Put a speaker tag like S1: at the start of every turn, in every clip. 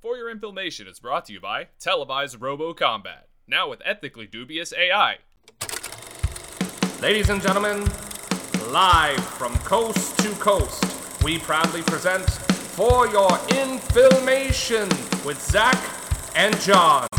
S1: For Your Information is brought to you by Televised Robo Combat, now with ethically dubious AI.
S2: Ladies and gentlemen, live from coast to coast, we proudly present For Your Infilmation with Zach and John.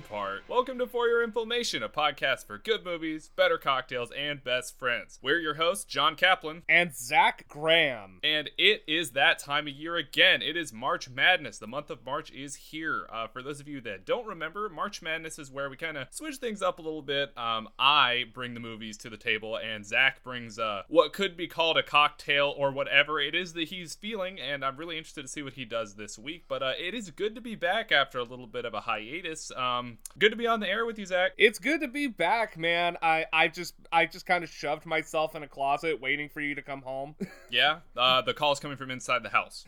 S1: Part. Welcome to For Your Inflammation, a podcast for good movies, better cocktails, and best friends. We're your hosts, John Kaplan.
S3: and Zach Graham.
S1: And it is that time of year again. It is March Madness. The month of March is here. Uh, for those of you that don't remember, March Madness is where we kind of switch things up a little bit. Um, I bring the movies to the table, and Zach brings uh, what could be called a cocktail or whatever it is that he's feeling. And I'm really interested to see what he does this week. But uh, it is good to be back after a little bit of a hiatus. Um, good to be on the air with you, Zach.
S3: It's good to be back, man. I I just I just kind of shoved myself in a closet waiting for you to come home.
S1: Yeah, uh, the call's coming from inside the house.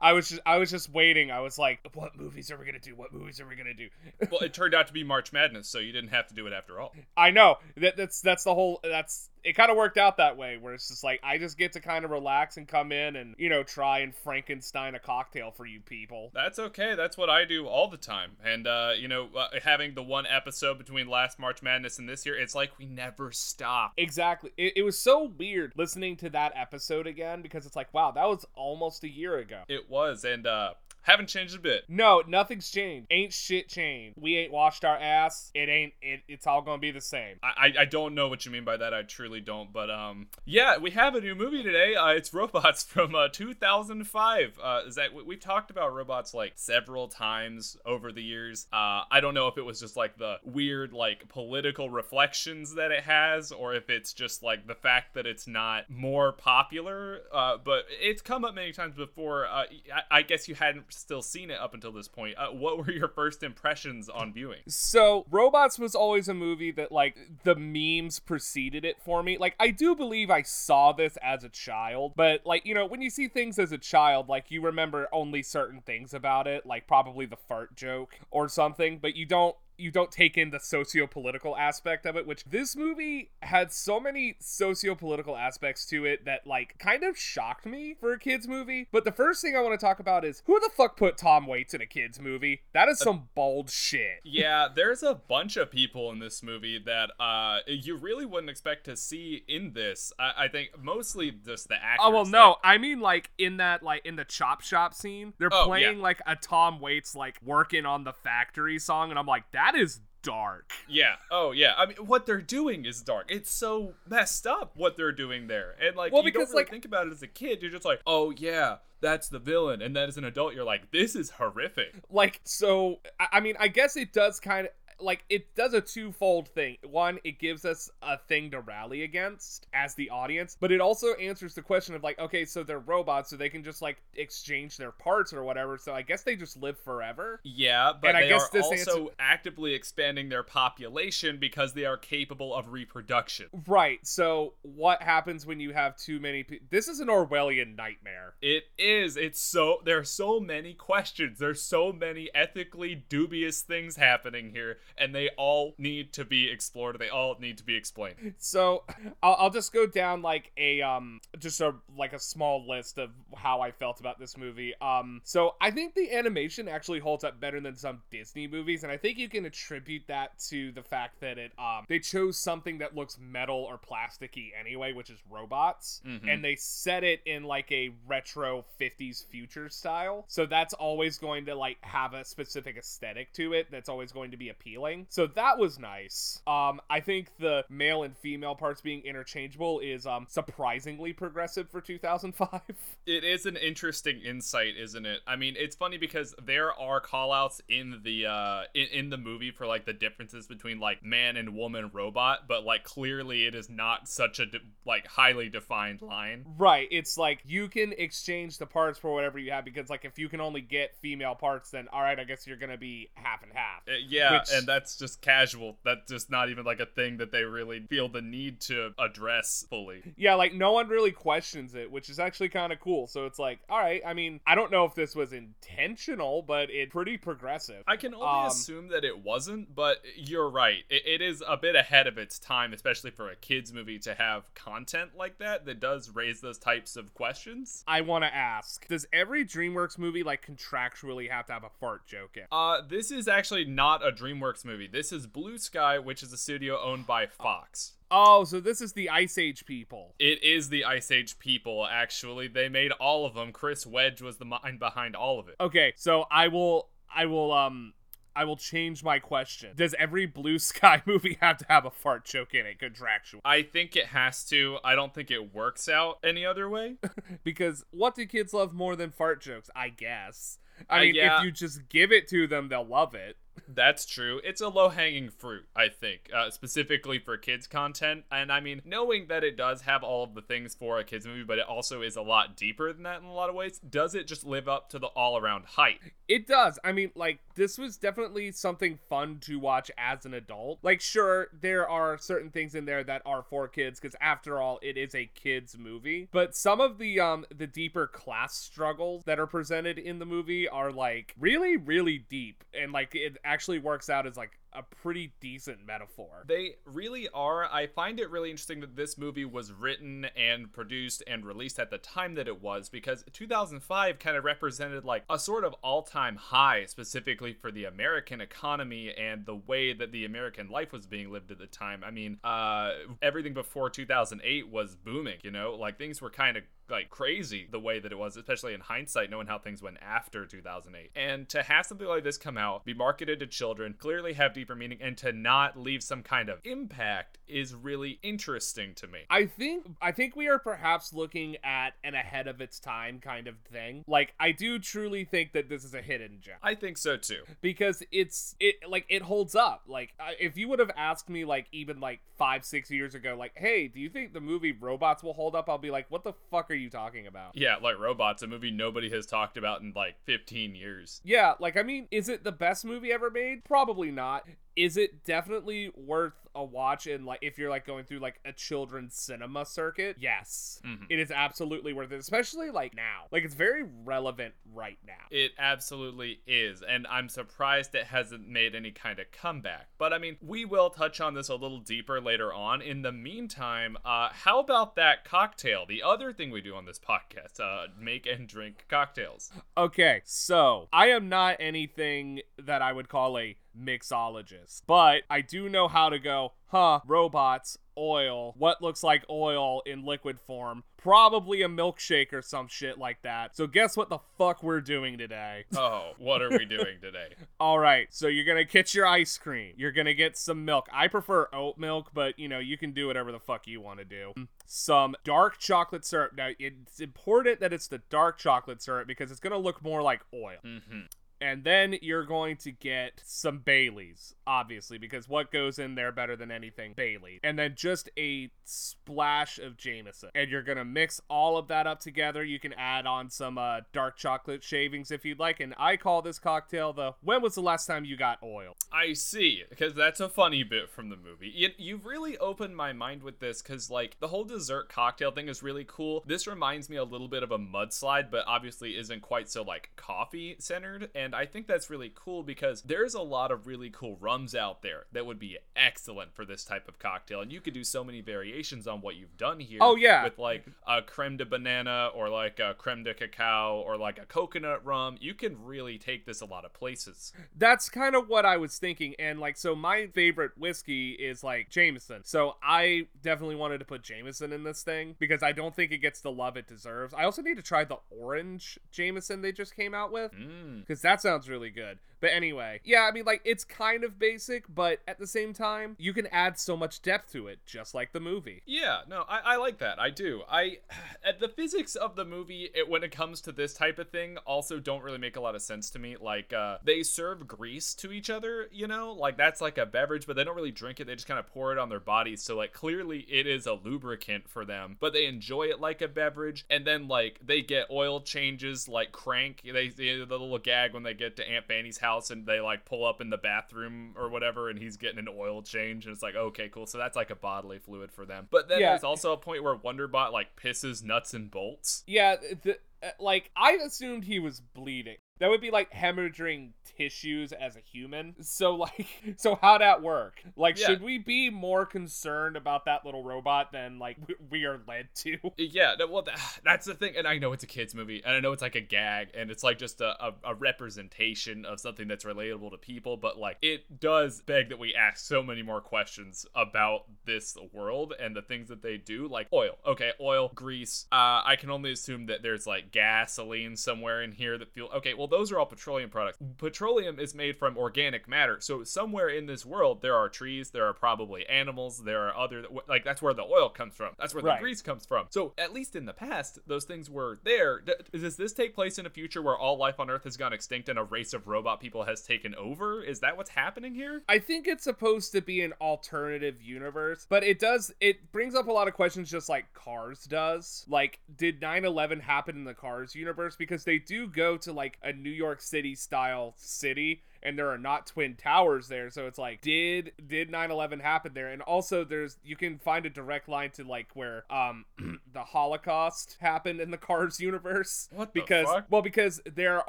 S3: I was just I was just waiting. I was like, what movies are we going to do? What movies are we going to do?
S1: Well, it turned out to be March Madness, so you didn't have to do it after all.
S3: I know. That that's that's the whole that's it kind of worked out that way where it's just like I just get to kind of relax and come in and, you know, try and Frankenstein a cocktail for you people.
S1: That's okay. That's what I do all the time. And, uh, you know, uh, having the one episode between last March Madness and this year, it's like we never stop.
S3: Exactly. It, it was so weird listening to that episode again because it's like, wow, that was almost a year ago.
S1: It was. And, uh, haven't changed a bit.
S3: No, nothing's changed. Ain't shit changed. We ain't washed our ass. It ain't. It, it's all gonna be the same.
S1: I, I don't know what you mean by that. I truly don't. But um, yeah, we have a new movie today. Uh, it's Robots from uh, 2005. Uh, is that we- we've talked about robots like several times over the years. Uh, I don't know if it was just like the weird like political reflections that it has, or if it's just like the fact that it's not more popular. Uh, but it's come up many times before. Uh, I, I guess you hadn't still seen it up until this point. Uh, what were your first impressions on viewing?
S3: So, Robots was always a movie that, like, the memes preceded it for me. Like, I do believe I saw this as a child, but, like, you know, when you see things as a child, like, you remember only certain things about it, like, probably the fart joke or something, but you don't you don't take in the socio-political aspect of it which this movie had so many socio-political aspects to it that like kind of shocked me for a kids movie but the first thing i want to talk about is who the fuck put tom waits in a kids movie that is some bold shit
S1: yeah, there's a bunch of people in this movie that uh you really wouldn't expect to see in this. I, I think mostly just the actors.
S3: Oh well, no. I mean, like in that, like in the chop shop scene, they're
S1: Oh,
S3: playing
S1: yeah.
S3: like a Tom Waits like working on the factory song, and I'm like, that is dark.
S1: Yeah. Oh yeah. I mean, what they're doing is dark. It's so messed up what they're doing there, and like
S3: Well,
S1: you don't
S3: because,
S1: really
S3: like-
S1: think about it as a kid. You're just like, oh yeah, that's the villain, and then as an adult, you're like, this is horrific.
S3: Like, so I, I mean, I guess it does kind of. Like it does a twofold thing. One, it gives us a thing to rally against as the audience, but it also answers the question of like, okay, so they're robots, so they can just like exchange their parts or whatever. So I guess they just live forever.
S1: Yeah, but
S3: And I
S1: they
S3: guess
S1: are
S3: this
S1: also
S3: answer-
S1: actively expanding their population because they are capable of reproduction.
S3: Right. So what happens when you have too many? Pe- this is an Orwellian nightmare.
S1: It is. It's so there are so many questions. There's so many ethically dubious things happening here, and they all need to be explored. They all need to be explained.
S3: So I'll, I'll just go down like a um just a like a small list of how I felt about this movie. Um so I think the animation actually holds up better than some Disney movies and I think you can attribute that to the fact that it um they chose something that looks metal or plasticky anyway, which is robots,
S1: Mhm.
S3: and they set it in like a retro 50s future style. So that's always going to like have a specific aesthetic to it that's always going to be appealing. So that was nice. Um I think the male and female parts being interchangeable is um surprisingly progressive for 2005.
S1: It is an interesting insight, isn't it? I mean, it's funny because there are callouts in the uh in, in the movie for like the differences between like man and woman robot, but like clearly it is not such a de- like highly defined line.
S3: Right, it's like you can exchange the parts for whatever you have because like if you can only get female parts then all right, I guess you're going to be half and half.
S1: Uh, yeah,
S3: Which-
S1: and and that's just casual. That's just not even like a thing that they really feel the need to address fully.
S3: Yeah, like no one really questions it, which is actually kind of cool. So it's like, all right, I mean, I don't know if this was intentional, but it's pretty progressive.
S1: I can only
S3: Um,
S1: assume that it wasn't, but you're right. It, it is a bit ahead of its time, especially for a kids movie to have content like that that does raise those types of questions.
S3: I want to ask, does every DreamWorks movie like contractually have to have a fart joke in?
S1: Uh, this is actually not a DreamWorks movie. This is Blue Sky, which is a studio owned by Fox.
S3: Oh, so this is the Ice Age people.
S1: It is the Ice Age people, actually. They made all of them. Chris Wedge was the mind behind all of it.
S3: Okay, so I will I will um I will change my question. Does every Blue Sky movie have to have a fart joke in it contractual?
S1: I think it has to. I don't think it works out any other way.
S3: Because what do kids love more than fart jokes? I guess. I
S1: Uh,
S3: mean,
S1: yeah.
S3: if you just give it to them, they'll love it.
S1: That's true. It's a low hanging fruit, I think, uh, specifically for kids' content. And I mean, knowing that it does have all of the things for a kids' movie, but it also is a lot deeper than that in a lot of ways, does it just live up to the all around hype?
S3: It does. I mean, like, this was definitely something fun to watch as an adult. Like, sure, there are certain things in there that are for kids, because after all, it is a kids' movie. But some of the um the deeper class struggles that are presented in the movie are like really, really deep. And like it actually works out as like a pretty decent metaphor.
S1: They really are. I find it really interesting that this movie was written and produced and released at the time that it was because 2005 kind of represented like a sort of all time high, specifically for the American economy and the way that the American life was being lived at the time. I mean, uh, everything before 2008 was booming, you know? Like things were kind of like crazy the way that it was, especially in hindsight, knowing how things went after 2008. And to have something like this come out, be marketed to children, clearly have deeper meaning, and to not leave some kind of impact is really interesting to me.
S3: I think I think we are perhaps looking at an ahead of its time kind of thing. Like I do truly think that this is a hidden gem.
S1: I think so too.
S3: because it's it like it holds up like if you would have asked me like even like five six years ago like hey do you think the movie robots will hold up i'll be like what the fuck are you talking about
S1: Yeah, like Robots, a movie nobody has talked about in like 15 years.
S3: yeah like i mean is it the best movie ever made probably not right is it definitely worth a watch and like if you're like going through like a children's cinema circuit yes
S1: Mhm.
S3: it is absolutely worth it especially like now like it's very relevant right now
S1: It absolutely is, and I'm surprised it hasn't made any kind of comeback. But I mean, we will touch on this a little deeper later on. In the meantime, uh, how about that cocktail? The other thing we do on this podcast, uh, make and drink cocktails.
S3: Okay, so I am not anything that I would call a mixologist, but I do know how to go, huh, robots, oil, what looks like oil in liquid form, probably a milkshake or some shit like that. So guess what the fuck we're doing today?
S1: Oh, what are we doing today?
S3: All right, so you're gonna get your ice cream. You're gonna get some milk. I prefer oat milk, but you know you can do whatever the fuck you want to do. Some dark chocolate syrup. Now it's important that it's the dark chocolate syrup because it's gonna look more like oil.
S1: hmm
S3: And then you're going to get some Baileys, obviously, because what goes in there better than anything? Bailey. And then just a splash of Jameson. And you're going to mix all of that up together. You can add on some uh, dark chocolate shavings if you'd like. And I call this cocktail the When was the last time you got oil?
S1: I see, because that's a funny bit from the movie. You, you've really opened my mind with this, because, like, the whole dessert cocktail thing is really cool. This reminds me a little bit of a mudslide, but obviously isn't quite so, like, coffee centered. And I think that's really cool because there's a lot of really cool rums out there that would be excellent for this type of cocktail. And you could do so many variations on what you've done here.
S3: Oh, yeah.
S1: With, like, a creme de banana, or, like, a creme de cacao, or, like, a coconut rum. You can really take this a lot of places.
S3: That's kind of what I was thinking. And like, so my favorite whiskey is like Jameson. So I definitely wanted to put Jameson in this thing because I don't think it gets the love it deserves. I also need to try the orange Jameson they just came out with
S1: mm.
S3: because that sounds really good. But anyway, yeah, I mean, like, it's kind of basic, but at the same time, you can add so much depth to it, just like the movie.
S1: Yeah, no, I, I like that. I do. I the physics of the movie, it, when it comes to this type of thing, also don't really make a lot of sense to me. Like, uh, they serve grease to each other, you know, like that's like a beverage, but they don't really drink it. They just kind of pour it on their bodies. So like, clearly, it is a lubricant for them, but they enjoy it like a beverage. And then like they get oil changes, like Crank. They, they the little gag when they get to Aunt Fanny's house and they like pull up in the bathroom or whatever, and he's getting an oil change, and it's like okay, cool. So that's like a bodily fluid for them. But then
S3: Yeah.
S1: there's also a point where Wonderbot like pisses nuts and bolts.
S3: Yeah, the, uh, like I assumed he was bleeding. That would be like hemorrhaging tissues as a human. So like, so how'd that work? Like,
S1: Yeah.
S3: should we be more concerned about that little robot than like we, are led to?
S1: Yeah, well, tha- that's the thing, and I know it's a kids movie, and I know it's like a gag, and it's like just a, a, a representation of something that's relatable to people, but like it does beg that we ask so many more questions about this world and the things that they do, like oil. Okay, oil, grease. Uh, I can only assume that there's like gasoline somewhere in here that feel okay. Well, those are all petroleum products. Petroleum is made from organic matter, so somewhere in this world there are trees, there are probably animals, there are other like that's where the oil comes from. That's where the grease comes from. So at least in the past, those things were there. Does this take place in a future where all life on Earth has gone extinct and a race of robot people has taken over? Is that what's happening here?
S3: I think it's supposed to be an alternative universe, but it does it brings up a lot of questions just like Cars does. Like did 9/11 happen in the Cars universe because they do go to like a New York City style city and there are not twin towers there. So it's like did did 9/11 happen there? And also there's you can find a direct line to like where um the holocaust happened in the cars universe.
S1: What the
S3: because
S1: fuck?
S3: well because there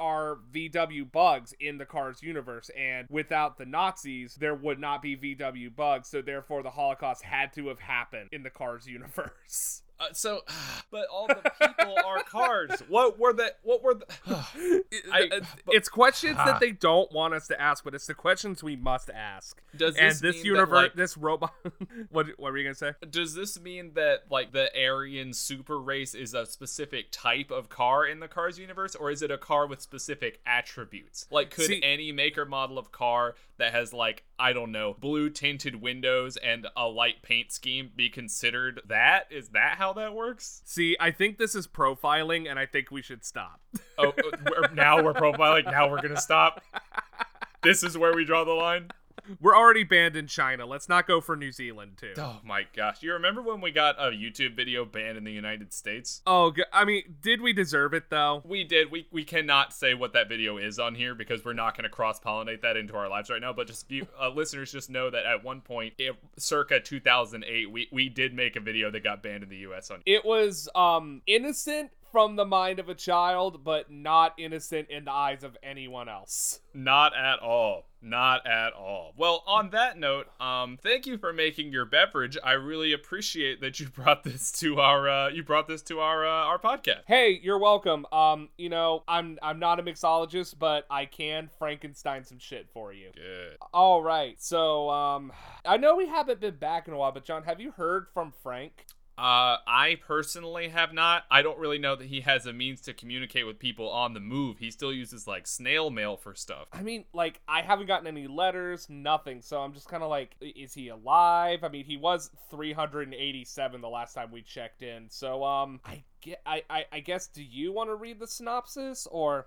S3: are VW bugs in the cars universe and without the Nazis there would not be VW bugs. So therefore the holocaust had to have happened in the cars universe
S1: Uh, so, but all the people are cars. What were the? What were the? I-
S3: Uh, it's questions that they don't want us to ask but it's the questions we must ask
S1: Does
S3: and
S1: this
S3: this universe
S1: like-
S3: this robot what what were you gonna say
S1: Does this mean that like the Aryan super race is a specific type of car in the Cars universe, or is it a car with specific attributes? Like, could
S3: See-
S1: any maker model of car that has like I don't know blue tinted windows and a light paint scheme be considered that? Is that how that works?
S3: see i think this is profiling and i think we should stop
S1: Oh, uh, we're, now we're profiling. Now we're gonna stop. This is where we draw the line.
S3: We're already banned in china let's not go for new zealand too
S1: Oh my gosh! You remember when we got a YouTube video banned in the United States?
S3: oh I mean did we deserve it though
S1: We did. We we cannot say what that video is on here because we're not going to cross pollinate that into our lives right now. But just you, uh, listeners, just know that at one point, circa 2008, we we did make a video that got banned in the U.S. on.
S3: it was um innocent from the mind of a child but not innocent in the eyes of anyone else
S1: Not at all. Not at all. Well, on that note, um, thank you for making your beverage. I really appreciate that you brought this to our uh, you brought this to our uh, our podcast.
S3: hey you're welcome um you know i'm i'm not a mixologist but i can frankenstein some shit for you
S1: Good.
S3: all right so um i know we haven't been back in a while but john have you heard from frank
S1: Uh, I personally have not. I don't really know that he has a means to communicate with people on the move. He still uses like snail mail for stuff.
S3: I mean, like, I haven't gotten any letters, nothing. So I'm just kind of like, is he alive? I mean, he was 387 the last time we checked in. So, um, I get, I, I, I guess, do you want to read the synopsis or?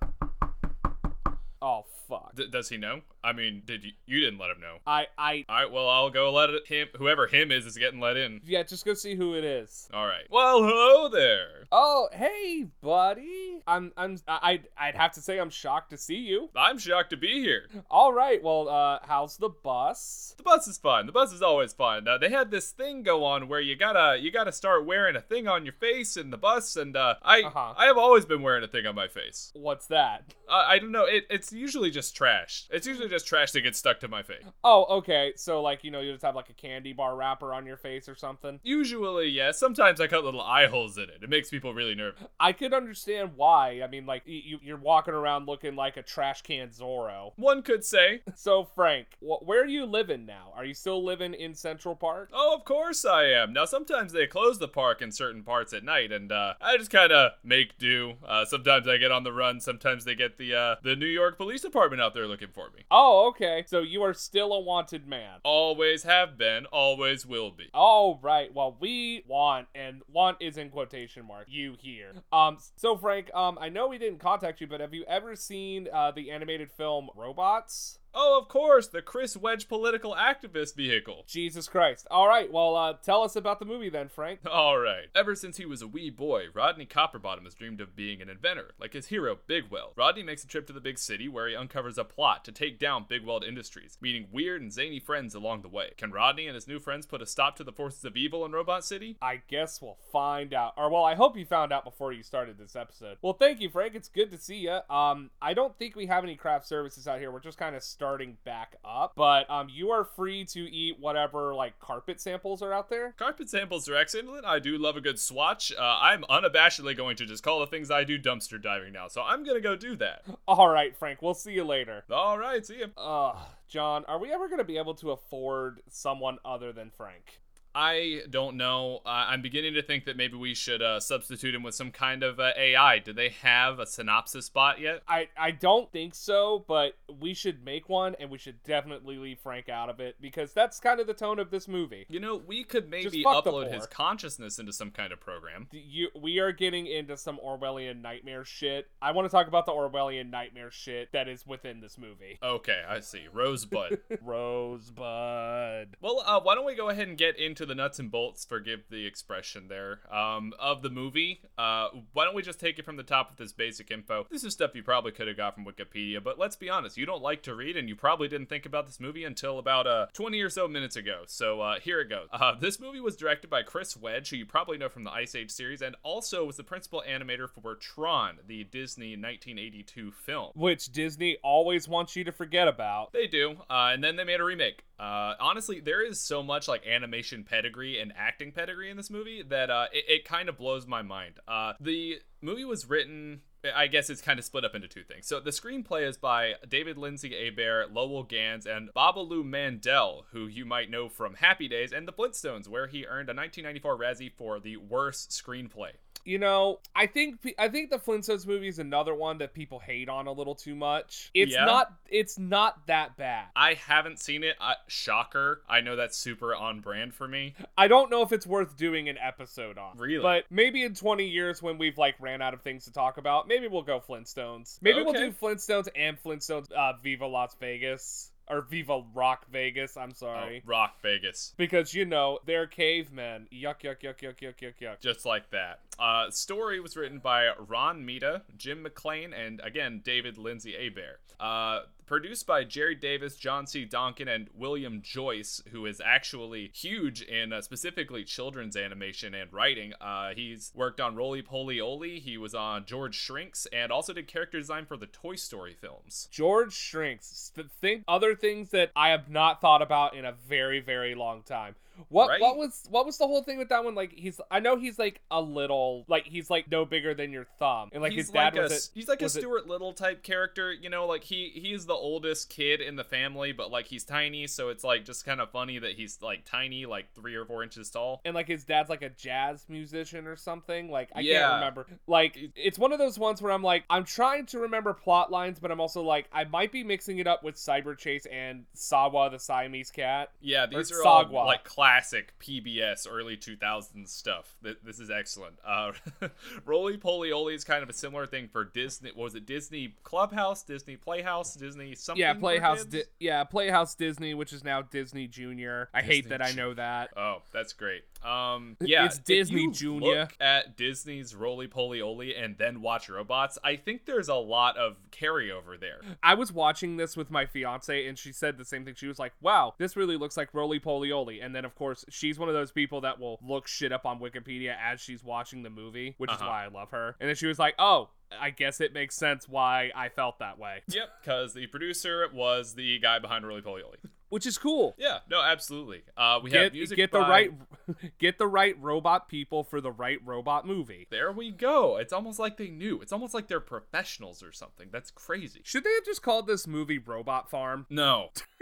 S3: Oh fuck!
S1: D- does he know? I mean, did you? You didn't let him know.
S3: I, I,
S1: All right. Well, I'll go let it, him. Whoever him is is getting let in.
S3: yeah, just go see who it is.
S1: All right. Well, hello there.
S3: Oh, hey, buddy. I'm, I'm, I, I'd have to say I'm shocked to see you.
S1: I'm shocked to be here.
S3: All right. Well, uh, how's the bus?
S1: The bus is fine. The bus is always fine. Uh, they had this thing go on where you gotta you gotta start wearing a thing on your face in the bus, and uh, I
S3: Uh-huh.
S1: I have always been wearing a thing on my face.
S3: What's that?
S1: Uh, I don't know. It, it's usually just trash. It's usually just trash that gets stuck to my face.
S3: Oh, okay. So like, you know, you just have like a candy bar wrapper on your face or something.
S1: Usually, yes. Sometimes I cut little eye holes in it. It makes people really nervous.
S3: I could understand why. I mean, like you, you're walking around looking like a trash can Zorro.
S1: One could say,
S3: So Frank, wh- where are you living now? Are you still living in Central Park?
S1: "Oh, of course I am." Now, sometimes they close the park in certain parts at night, and uh, I just kind of make do. Uh, sometimes I get on the run. Sometimes they get the uh, the New York Police Department out there looking for me.
S3: Oh, okay. So you are still a wanted man.
S1: Always have been. Always will be.
S3: All right. Well, we want, and want is in quotation mark. You here. Um. So Frank, um, I know we didn't contact you, but have you ever seen uh the animated film Robots?
S1: Oh, of course, the Chris Wedge political activist vehicle.
S3: Jesus Christ. All right, well, uh, tell us about the movie then, Frank.
S1: All right. Ever since he was a wee boy, Rodney Copperbottom has dreamed of being an inventor, like his hero, Bigweld. Rodney makes a trip to the big city where he uncovers a plot to take down Bigweld Industries, meeting weird and zany friends along the way. Can Rodney and his new friends put a stop to the forces of evil in Robot City?
S3: I guess we'll find out. Or, well, I hope you found out before you started this episode. Well, thank you, Frank. It's good to see you. Um, I don't think we have any craft services out here. We're just kind of starting back up. But um, you are free to eat whatever like carpet samples are out there.
S1: Carpet samples are excellent. I do love a good swatch. Uh, I'm unabashedly going to just call the things I do dumpster diving now, so I'm gonna go do that.
S3: All right, Frank. We'll see you later.
S1: All right, see you.
S3: Ugh, John, are we ever gonna be able to afford someone other than Frank?
S1: I don't know. Uh, I'm beginning to think that maybe we should uh, substitute him with some kind of uh, AI. Do they have a synopsis bot yet?
S3: I, I don't think so, but we should make one and we should definitely leave Frank out of it because that's kind of the tone of this movie.
S1: You know, we could maybe upload his consciousness into some kind of program.
S3: You, we are getting into some Orwellian nightmare shit. I want to talk about the Orwellian nightmare shit that is within this movie.
S1: Okay, I see. Rosebud.
S3: Rosebud.
S1: well, uh, why don't we go ahead and get into the nuts and bolts, forgive the expression there, um, of the movie. Uh, why don't we just take it from the top with this basic info? This is stuff you probably could have got from Wikipedia, but let's be honest, you don't like to read, and you probably didn't think about this movie until about uh, 20 or so minutes ago. So uh, here it goes. Uh, this movie was directed by Chris Wedge, who you probably know from the Ice Age series, and also was the principal animator for Tron, the Disney 1982 film.
S3: Which Disney always wants you to forget about.
S1: They do, uh, and then they made a remake. Uh, honestly, there is so much like animation pedigree and acting pedigree in this movie that uh, it, it kind of blows my mind. Uh, the movie was written. I guess it's kind of split up into two things. So the screenplay is by David Lindsay Abaire, Lowell Ganz, and Babaloo Mandel, who you might know from Happy Days and The Flintstones, where he earned a 1994 Razzie for the worst screenplay.
S3: You know, I think I think the Flintstones movie is another one that people hate on a little too much. It's
S1: Yeah?
S3: not it's not that bad.
S1: I haven't seen it. Uh, shocker. I know that's super on brand for me.
S3: I don't know if it's worth doing an episode on.
S1: Really?
S3: But maybe in 20 years when we've like ran out of things to talk about, maybe we'll go Flintstones. Maybe we'll do Flintstones and Flintstones uh Viva Las Vegas or Viva Rock Vegas, I'm
S1: Oh,
S3: sorry.
S1: Rock Vegas.
S3: Because you know, they're cavemen. Yuck yuck yuck yuck yuck yuck yuck.
S1: just like that. Uh, story was written by Ron Mita, Jim McClain, and again David Lindsay Abaire. Uh, produced by Jerry Davis, John C. Donkin, and William Joyce, who is actually huge in uh, specifically children's animation and writing. Uh, he's worked on Rolie Polie Olie. He was on George Shrinks, and also did character design for the Toy Story films.
S3: George Shrinks. Th- think other things that I have not thought about in a very very long time. What
S1: Right?
S3: what was what was the whole thing with that one? Like he's I know he's like a little like he's like no bigger than your thumb, and like
S1: he's
S3: his dad
S1: like
S3: was
S1: a,
S3: it.
S1: he's like a
S3: was it-
S1: Stuart Little type character, you know, like he he's the oldest kid in the family, but like he's tiny, so it's like just kind of funny that he's like tiny, like three or four inches tall.
S3: and like his dad's like a jazz musician or something. Like I
S1: Yeah.
S3: can't remember. Like it's one of those ones where I'm like I'm trying to remember plot lines, but I'm also like I might be mixing it up with Cyber Chase and Sagwa the Siamese cat.
S1: Yeah, these
S3: Or
S1: are all like classic PBS early 2000s stuff. This is excellent. Uh, Rolie Polie Olie is kind of a similar thing for Disney. What was it Disney Clubhouse, Disney Playhouse, Disney something?
S3: Yeah, Playhouse. Di- yeah, Playhouse Disney, which is now Disney Junior. I hate
S1: Disney
S3: that I know that.
S1: Oh, that's great. Um, yeah,
S3: It's Disney Junior.
S1: Look at Disney's Rolie Polie Olie and then watch Robots. I think there's a lot of carryover there.
S3: I was watching this with my fiance, and she said the same thing. She was like, "Wow, this really looks like Rolie Polie Olie." And then, of course, she's one of those people that will look shit up on Wikipedia as she's watching the movie, which is
S1: Uh-huh.
S3: why I love her. And then she was like, "Oh, I guess it makes sense why I felt that way,"
S1: Yep, because the producer was the guy behind Rolie Polie Olie.
S3: which is cool.
S1: Yeah, no, absolutely. Uh, we have
S3: Get
S1: music
S3: get the right get the right robot people for the right robot movie.
S1: There we go. It's almost like they knew. It's almost like they're professionals or something. That's crazy.
S3: Should they have just called this movie Robot Farm?
S1: No.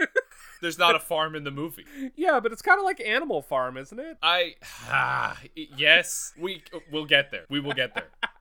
S1: There's not a farm in the movie.
S3: Yeah, but it's kind of like Animal Farm, isn't it?
S1: I ah, yes, we we'll get there. We will get there.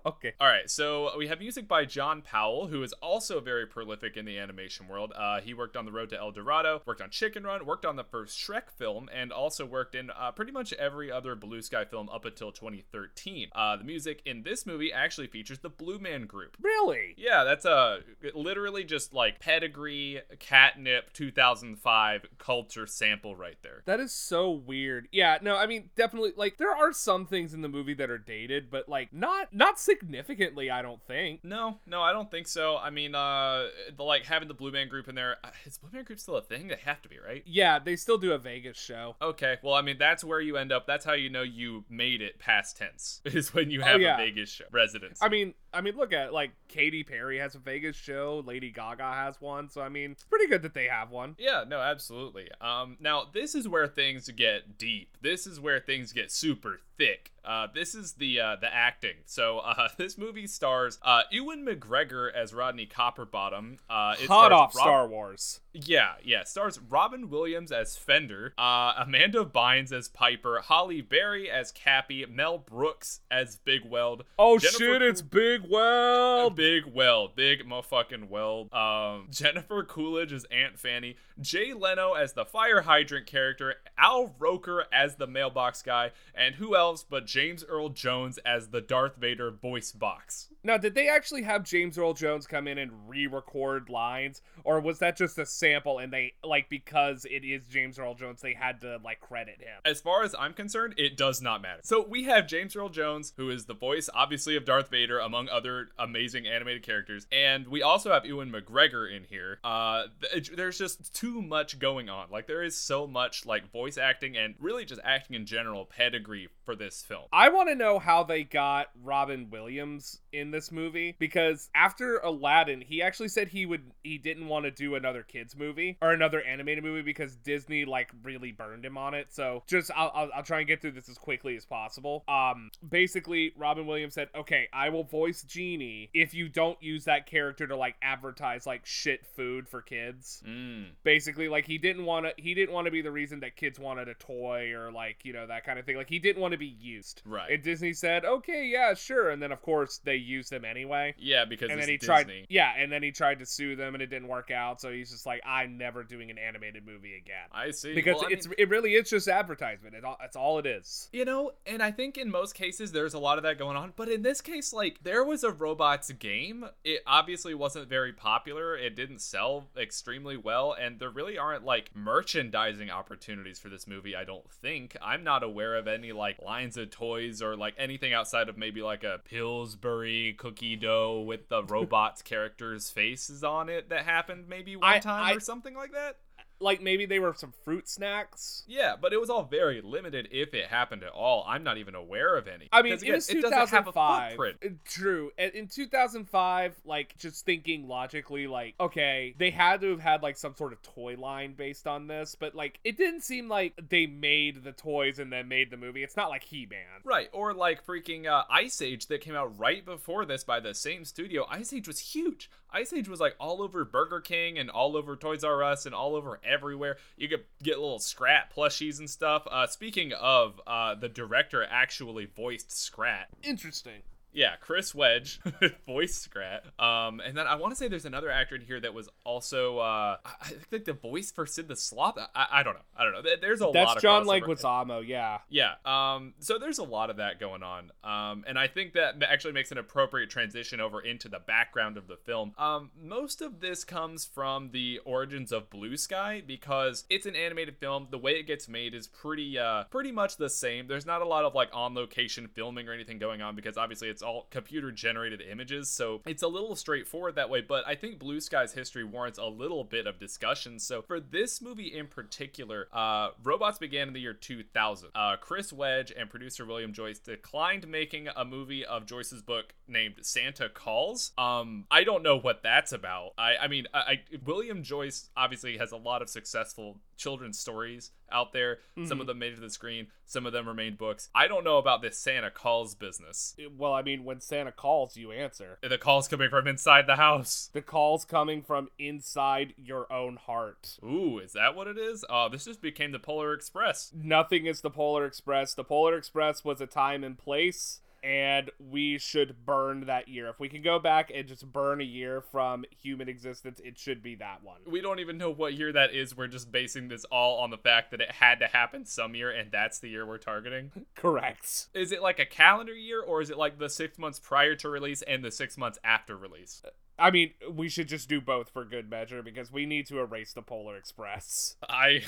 S3: okay.
S1: All right, so we have music by John Powell, who is also very prolific in the animation world. Uh, he worked on The Road to El Dorado, worked on Chicken Run, worked on the first Shrek film, and also worked in uh, pretty much every other Blue Sky film up until 2013. Uh, the music in this movie actually features the Blue Man Group.
S3: Really?
S1: Yeah, that's a literally just like pedigree catnip 2005 culture sample right there.
S3: That is so weird. Yeah, no, I mean definitely like there are some things in the movie that are dated, but like not not significantly, I don't think.
S1: No, no, I don't think so. I mean, uh, the like having the Blue Man Group in there. uh, Blue Man Group still a thing? They have to be, right?
S3: Yeah, they still do a Vegas show.
S1: Okay, well, I mean, that's where you end up. That's how you know you made it past tense, is when you have
S3: yeah.
S1: a Vegas show residence.
S3: I mean, I mean, look at like Katy Perry has a Vegas show, Lady Gaga has one, so I mean, it's pretty good that they have one.
S1: Yeah, no, absolutely. Um, now this is where things get deep. This is where things get super thick. Uh, this is the uh, the acting. So uh, this movie stars uh, Ewan McGregor as Rodney Copperbottom. Uh,
S3: Hot off
S1: Rob-
S3: Star Wars.
S1: Yeah, yeah. Stars Robin Williams as Fender, uh, Amanda Bynes as Piper, Halle Berry as Cappy, Mel Brooks as Big Weld.
S3: Oh
S1: Jennifer
S3: shit, it's Big Weld.
S1: Big well, big motherfucking well. Um, Jennifer Coolidge is Aunt Fanny, Jay Leno as the fire hydrant character, Al Roker as the mailbox guy, and who else but James Earl Jones as the Darth Vader voice box.
S3: Now, did they actually have James Earl Jones come in and re-record lines, or was that just a sample and they like because it is James Earl Jones, they had to like credit him?
S1: As far as I'm concerned, it does not matter. So we have James Earl Jones, who is the voice, obviously, of Darth Vader, among other amazing animated characters, and we also have Ewan McGregor in here. Uh, th- there's just too much going on. Like there is so much like voice acting and really just acting in general pedigree for this film.
S3: I want to know how they got Robin Williams in this movie because after Aladdin, he actually said he would he didn't want to do another kids movie or another animated movie because Disney like really burned him on it. So just I'll, I'll, I'll try and get through this as quickly as possible. Um, basically, Robin Williams said, "Okay, I will voice Genie if you don't use that character to like advertise like shit food for kids."
S1: Mm.
S3: basically like he didn't want to he didn't want to be the reason that kids wanted a toy or like you know that kind of thing like he didn't want to be used
S1: Right.
S3: and disney said okay yeah sure and then of course they used him anyway
S1: Yeah, because
S3: and
S1: it's
S3: then he
S1: Disney.
S3: tried yeah and then he tried to sue them and it didn't work out so he's just like i'm never doing an animated movie again
S1: I see.
S3: because
S1: Well, I
S3: it's
S1: mean-
S3: it really is just advertisement it all, that's all it is
S1: You know, and I think in most cases there's a lot of that going on, but in this case, like there was a robots game. It obviously wasn't very popular. It didn't sell extremely well, and there really aren't like merchandising opportunities for this movie. I don't think. I'm not aware of any like lines of toys or like anything outside of maybe like a Pillsbury cookie dough with the robots characters' faces on it that happened maybe one
S3: I-
S1: time
S3: I-
S1: or something like that.
S3: Like maybe they were some fruit snacks
S1: Yeah, but it was all very limited if it happened at all. I'm not even aware of any.
S3: I mean,
S1: Because,
S3: it was
S1: again, doesn't have a
S3: 2005.
S1: footprint.
S3: Uh, True. And In 2005, like, just thinking logically, like, okay, they had to have had, like, some sort of toy line based on this, but, like, it didn't seem like they made the toys and then made the movie. It's not like He Man.
S1: Right, or like freaking uh, Ice Age that came out right before this by the same studio. Ice Age was huge. Ice Age was like all over Burger King and all over Toys R Us and all over everywhere. You could get little Scrat plushies and stuff. Uh, speaking of, uh, the director actually voiced Scrat.
S3: Interesting.
S1: Yeah, Chris Wedge, voice Scrat. Um, and then I want to say there's another actor in here that was also, uh, I think the voice for Sid the Sloth. I, I don't know. I don't know. There's a lot of
S3: That's
S1: John.
S3: Leguizamo, yeah.
S1: Yeah. Um. So there's a lot of that going on. Um. And I think that actually makes an appropriate transition over into the background of the film. Um. Most of this comes from the origins of Blue Sky because it's an animated film. The way it gets made is pretty uh pretty much the same. There's not a lot of like on location filming or anything going on because obviously it's all computer generated images. So it's a little straightforward that way. But I think Blue Sky's history warrants a little bit of discussion. So for this movie in particular, uh, robots began in the year 2000. Uh, Chris Wedge and producer William Joyce declined making a movie of Joyce's book named Santa Calls. Um, I don't know what that's about. I, I mean, I, I William Joyce obviously has a lot of successful children's stories out there. Some of mm-hmm. them made it to the screen. Some of them remained books. I don't know about this Santa Calls business.
S3: Well, I mean, when Santa calls, you answer.
S1: The calls coming from inside the house.
S3: The call's coming from inside your own heart.
S1: Ooh, is that what it is? Oh, this just became the Polar Express.
S3: Nothing is the Polar Express. The Polar Express was a time and place. And we should burn that year. If we can go back and just burn a year from human existence, it should be that one.
S1: We don't even know what year that is. We're just basing this all on the fact that it had to happen some year, and that's the year we're targeting.
S3: Correct.
S1: Is it like a calendar year, or is it like the six months prior to release and the six months after release?
S3: I mean, we should just do both for good measure because we need to erase the Polar Express.
S1: I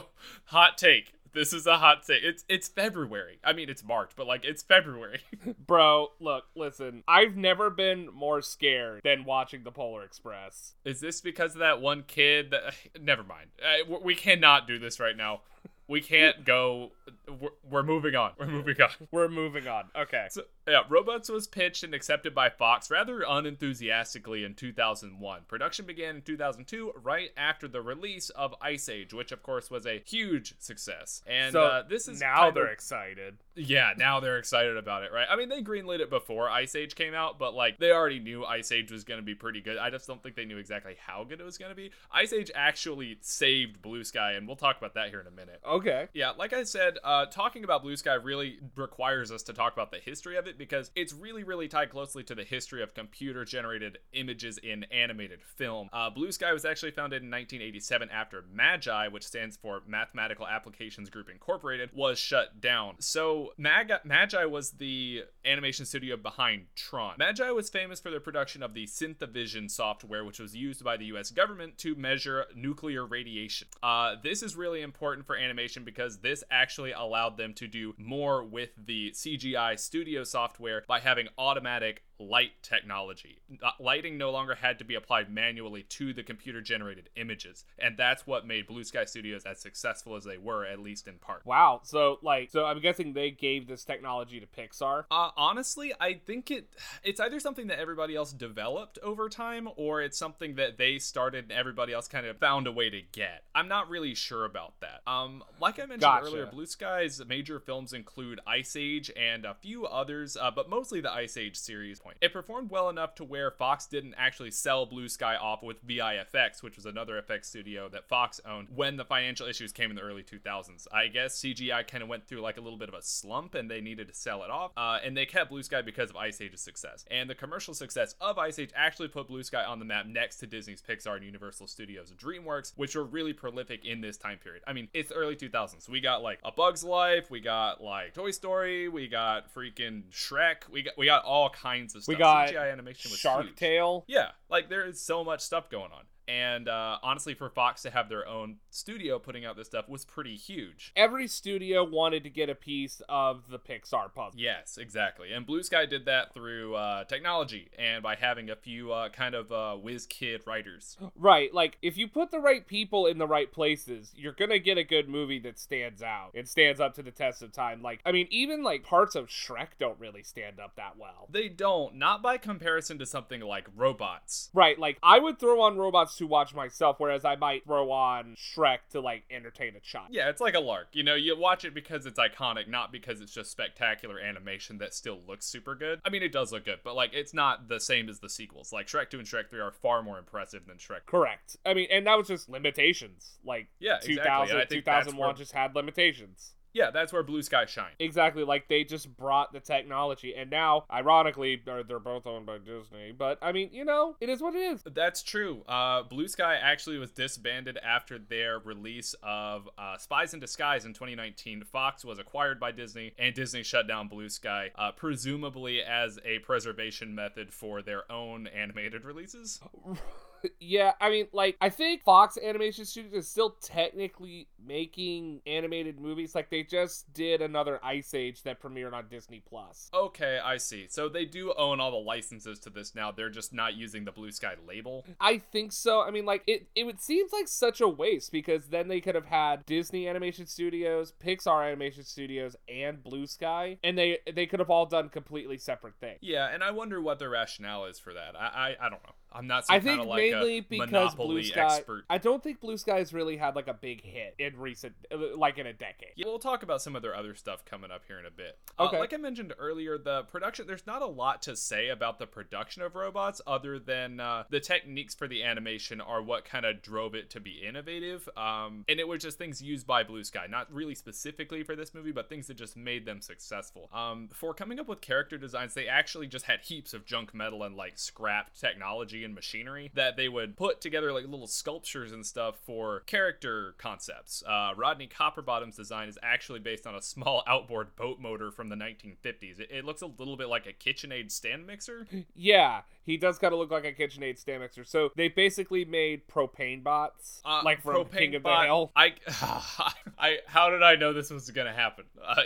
S1: hot take. This is a hot take. It's it's February. I mean, it's March, but like it's February.
S3: Bro, look, listen. I've never been more scared than watching the Polar Express.
S1: is this because of that one kid? That, never mind. Uh, we cannot do this right now. We can't go. We're, we're moving on. We're moving on.
S3: We're moving on. Okay.
S1: So, yeah, Robots was pitched and accepted by Fox rather unenthusiastically in 2001. Production began in 2002, right after the release of Ice Age, which of course was a huge success. And
S3: so
S1: uh, this is
S3: now they're
S1: of-
S3: excited.
S1: yeah, now they're excited about it, right? I mean, they greenlit it before Ice Age came out, but like they already knew Ice Age was going to be pretty good. I just don't think they knew exactly how good it was going to be. Ice Age actually saved Blue Sky, and we'll talk about that here in a minute.
S3: Okay.
S1: Yeah, like I said, uh, talking about Blue Sky really requires us to talk about the history of it because it's really, really tied closely to the history of computer generated images in animated film. Uh, Blue Sky was actually founded in 1987 after MAGI, which stands for Mathematical Applications Group Incorporated, was shut down. So, Mag- MAGI was the animation studio behind Tron. MAGI was famous for their production of the Synthavision software, which was used by the US government to measure nuclear radiation. Uh, this is really important for animation because this actually allowed them to do more with the CGI studio software by having automatic light technology. Lighting no longer had to be applied manually to the computer generated images, and that's what made Blue Sky Studios as successful as they were, at least in part.
S3: Wow. So like so I'm guessing they gave this technology to Pixar.
S1: Uh, honestly, I think it it's either something that everybody else developed over time, or it's something that they started and everybody else kind of found a way to get. I'm not really sure about that. Um, like I mentioned
S3: Gotcha.
S1: earlier, Blue Sky's major films include Ice Age and a few others, uh, but mostly the Ice Age series. Point. It performed well enough to where Fox didn't actually sell Blue Sky off with VIFX, which was another effects studio that Fox owned when the financial issues came in the early 2000s. I guess CGI kind of went through like a little bit of a slump and they needed to sell it off. Uh, and they kept Blue Sky because of Ice Age's success. And the commercial success of Ice Age actually put Blue Sky on the map next to Disney's Pixar and Universal Studios and DreamWorks, which were really prolific in this time period. I mean, it's early 2000s. We got like A Bug's Life, we got like Toy Story, we got freaking Shrek, we got we got all kinds of stuff.
S3: We got
S1: CGI animation was
S3: Shark
S1: huge.
S3: Tale.
S1: Yeah, like there is so much stuff going on. And uh, honestly, for Fox to have their own studio putting out this stuff was pretty huge.
S3: Every studio wanted to get a piece of the Pixar puzzle.
S1: Yes, exactly. And Blue Sky did that through uh, technology and by having a few uh, kind of uh, whiz kid writers.
S3: Right, like if you put the right people in the right places, you're gonna get a good movie that stands out. It stands up to the test of time. Like, I mean, even like parts of Shrek don't really stand up that well.
S1: They don't, not by comparison to something like robots.
S3: Right, like I would throw on robots to watch myself, whereas I might throw on Shrek to like entertain a child.
S1: Yeah, it's like a lark. You know, you watch it because it's iconic, not because it's just spectacular animation that still looks super good. I mean, it does look good, but like it's not the same as the sequels. Like Shrek 2 and Shrek 3 are far more impressive than Shrek.
S3: Correct. I mean, and that was just limitations. Like
S1: Yeah, exactly,
S3: 2000,
S1: and I think
S3: 2001
S1: where-
S3: just had limitations.
S1: Yeah, that's where Blue Sky shines.
S3: Exactly, like they just brought the technology, and now, ironically, they're, they're both owned by Disney. But I mean, you know, it is what it is.
S1: That's true. Uh, Blue Sky actually was disbanded after their release of uh, Spies in Disguise in 2019. Fox was acquired by Disney, and Disney shut down Blue Sky, uh, presumably as a preservation method for their own animated releases.
S3: Yeah, I mean, like, I think Fox Animation Studios is still technically making animated movies. Like, they just did another Ice Age that premiered on Disney Plus.
S1: Okay, I see. So they do own all the licenses to this now. They're just not using the Blue Sky label.
S3: I think so. I mean, like, it, it would seems like such a waste because then they could have had Disney Animation Studios, Pixar Animation Studios, and Blue Sky, and they they could have all done completely separate things.
S1: Yeah, and I wonder what the rationale is for that. I I, I don't know. I'm not
S3: I think
S1: like
S3: mainly
S1: a
S3: because Blue Sky.
S1: expert.
S3: I don't think Blue Sky's really had like a big hit in recent, uh, like in a decade.
S1: Yeah, we'll talk about some of their other stuff coming up here in a bit. Uh,
S3: Okay.
S1: like I mentioned earlier, the production, there's not a lot to say about the production of robots other than uh, the techniques for the animation are what kind of drove it to be innovative. Um, and it was just things used by Blue Sky, not really specifically for this movie, but things that just made them successful. Um, for coming up with character designs, they actually just had heaps of junk metal and like scrapped technology and machinery that they would put together like little sculptures and stuff for character concepts. Uh, Rodney Copperbottom's design is actually based on a small outboard boat motor from the 1950s. It, it looks a little bit like a KitchenAid stand mixer.
S3: Yeah, he does kind of look like a KitchenAid stand mixer. So they basically made propane bots,
S1: Uh,
S3: like from
S1: propane
S3: King of
S1: bot-
S3: the Hill.
S1: I, I, how did I know this was gonna happen? Uh,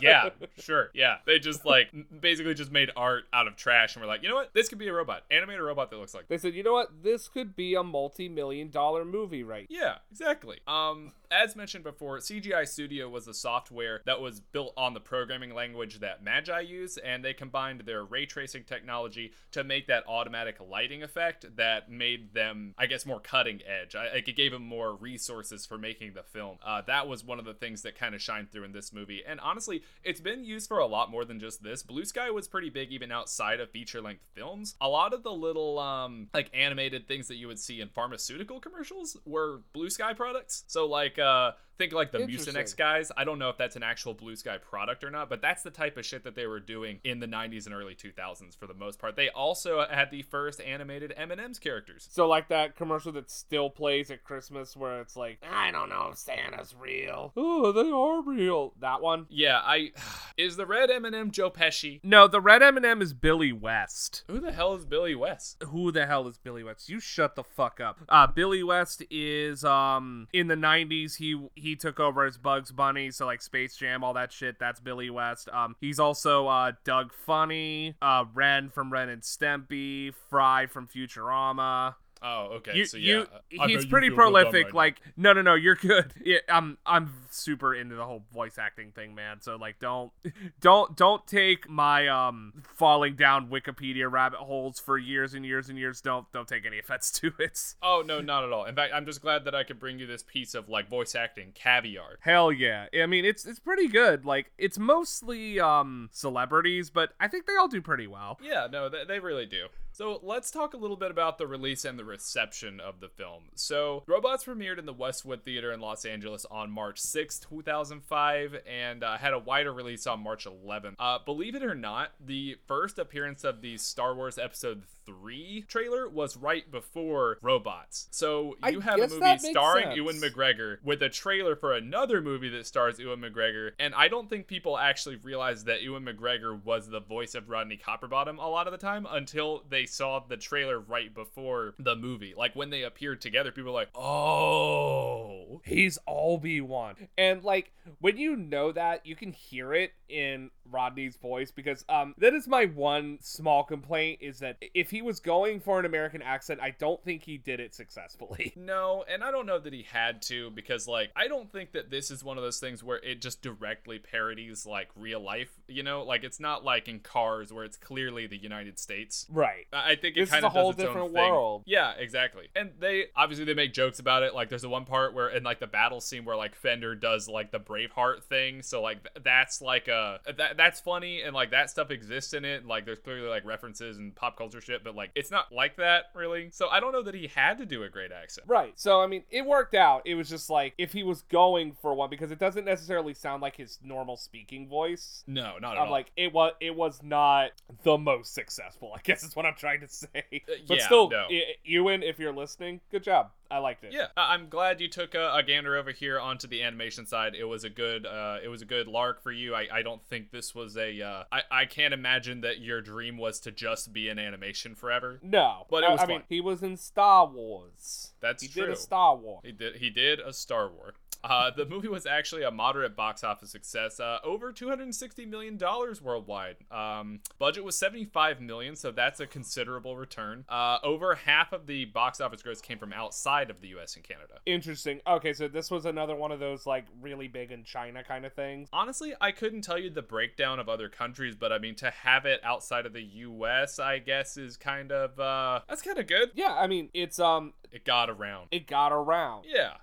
S1: yeah, sure, yeah. They just like basically just made art out of trash and were like, you know what? This could be a robot. Animate a robot that looks like.
S3: They said, you know what? This could be a multi-million dollar movie, right?
S1: Yeah, exactly. Um, as mentioned before, CGI Studio was a software that was built on the programming language that Magi use, and they combined their ray tracing technology to make that automatic lighting effect that made them, I guess, more cutting edge. I, like it gave them more resources for making the film. Uh, that was one of the things that kind of shined through in this movie, and honestly, it's been used for a lot more than just this. Blue Sky was pretty big even outside of feature length films. A lot of the little um like animated things that you would see in pharmaceutical commercials were Blue Sky products. So like uh think like the Mucinex guys. I don't know if that's an actual Blue Sky product or not, but that's the type of shit that they were doing in the 90s and early 2000s for the most part. They also had the first animated M&M's characters.
S3: So like that commercial that still plays at Christmas, where it's like, I don't know if Santa's real. Oh, they are real. That one.
S1: Yeah, I is the red M&M Joe Pesci.
S3: No, the red M&M is Billy West.
S1: Who the hell is Billy West?
S3: Who the hell is Billy West? You shut the fuck up. Uh, Billy West is um in the '90s. He he took over as Bugs Bunny, so like Space Jam, all that shit. That's Billy West. Um, he's also uh Doug Funnie, uh Ren from Ren and Stimpy, Fry from Futurama.
S1: Oh, okay.
S3: You,
S1: so yeah,
S3: you, he's pretty
S1: feel real dumb
S3: prolific.
S1: right now.
S3: like, no, no, no, you're good. Yeah, I'm, I'm super into the whole voice acting thing, man. So like, don't, don't, don't take my um falling down Wikipedia rabbit holes for years and years and years. Don't, don't take any offense to it.
S1: Oh no, not at all. In fact, I'm just glad that I could bring you this piece of like voice acting caviar.
S3: Hell yeah. I mean, it's it's pretty good. Like, it's mostly um celebrities, but I think they all do pretty well.
S1: Yeah, no, they, they really do. So let's talk a little bit about the release and the reception of the film. So, Robots premiered in the Westwood Theater in Los Angeles on March 6, 2005, and uh, had a wider release on March 11th. Uh, believe it or not, the first appearance of the Star Wars Episode 3 trailer was right before Robots. So,
S3: I
S1: you have a movie starring
S3: sense.
S1: Ewan McGregor with a trailer for another movie that stars Ewan McGregor, and I don't think people actually realized that Ewan McGregor was the voice of Rodney Copperbottom a lot of the time until they saw the trailer right before the movie. Like when they appeared together, people were like, "Oh,
S3: He's Obi Wan, and like when you know that, you can hear it in Rodney's voice because um that is my one small complaint is that if he was going for an American accent, I don't think he did it successfully.
S1: No, and I don't know that he had to because like I don't think that this is one of those things where it just directly parodies like real life, you know? Like it's not like in Cars where it's clearly the United States.
S3: Right.
S1: I think it
S3: This is
S1: kind
S3: a whole different world.
S1: Yeah, exactly. And they obviously they make jokes about it. Like there's the one part where in like the battle scene where like Fender does like the Braveheart thing. So like th- that's like a that that's funny and like that stuff exists in it. Like there's clearly like references and pop culture shit, but like it's not like that really. So I don't know that he had to do a great accent.
S3: Right. So I mean, it worked out. It was just like if he was going for one because it doesn't necessarily sound like his normal speaking voice.
S1: No, not at all.
S3: I'm
S1: all.
S3: like it was it was not the most successful. I guess is what I'm trying to say. Uh, but
S1: yeah,
S3: still,
S1: no.
S3: I- Ewan, if you're listening, good job. I liked it.
S1: Yeah, I- I'm glad you took a, a gander over here onto the animation side. It was a good, uh, it was a good lark for you. I, I don't think this was a. Uh, I I can't imagine that your dream was to just be in animation forever.
S3: No,
S1: But it was
S3: I,
S1: fun.
S3: mean, he was in Star Wars.
S1: That's
S3: he
S1: true.
S3: He did a Star Wars.
S1: He did. He did a Star War. Uh, the movie was actually a moderate box office success, uh, over 260 million dollars worldwide. Um, budget was 75 million, so that's a considerable return. Uh, over half of the box office gross came from outside of the U.S. and Canada.
S3: Interesting. Okay, so this was another one of those like really big in China kind of things.
S1: Honestly, I couldn't tell you the breakdown of other countries, but I mean to have it outside of the U.S., I guess, is kind of uh, that's kind of good.
S3: Yeah, I mean it's um
S1: It got around.
S3: it got around.
S1: Yeah.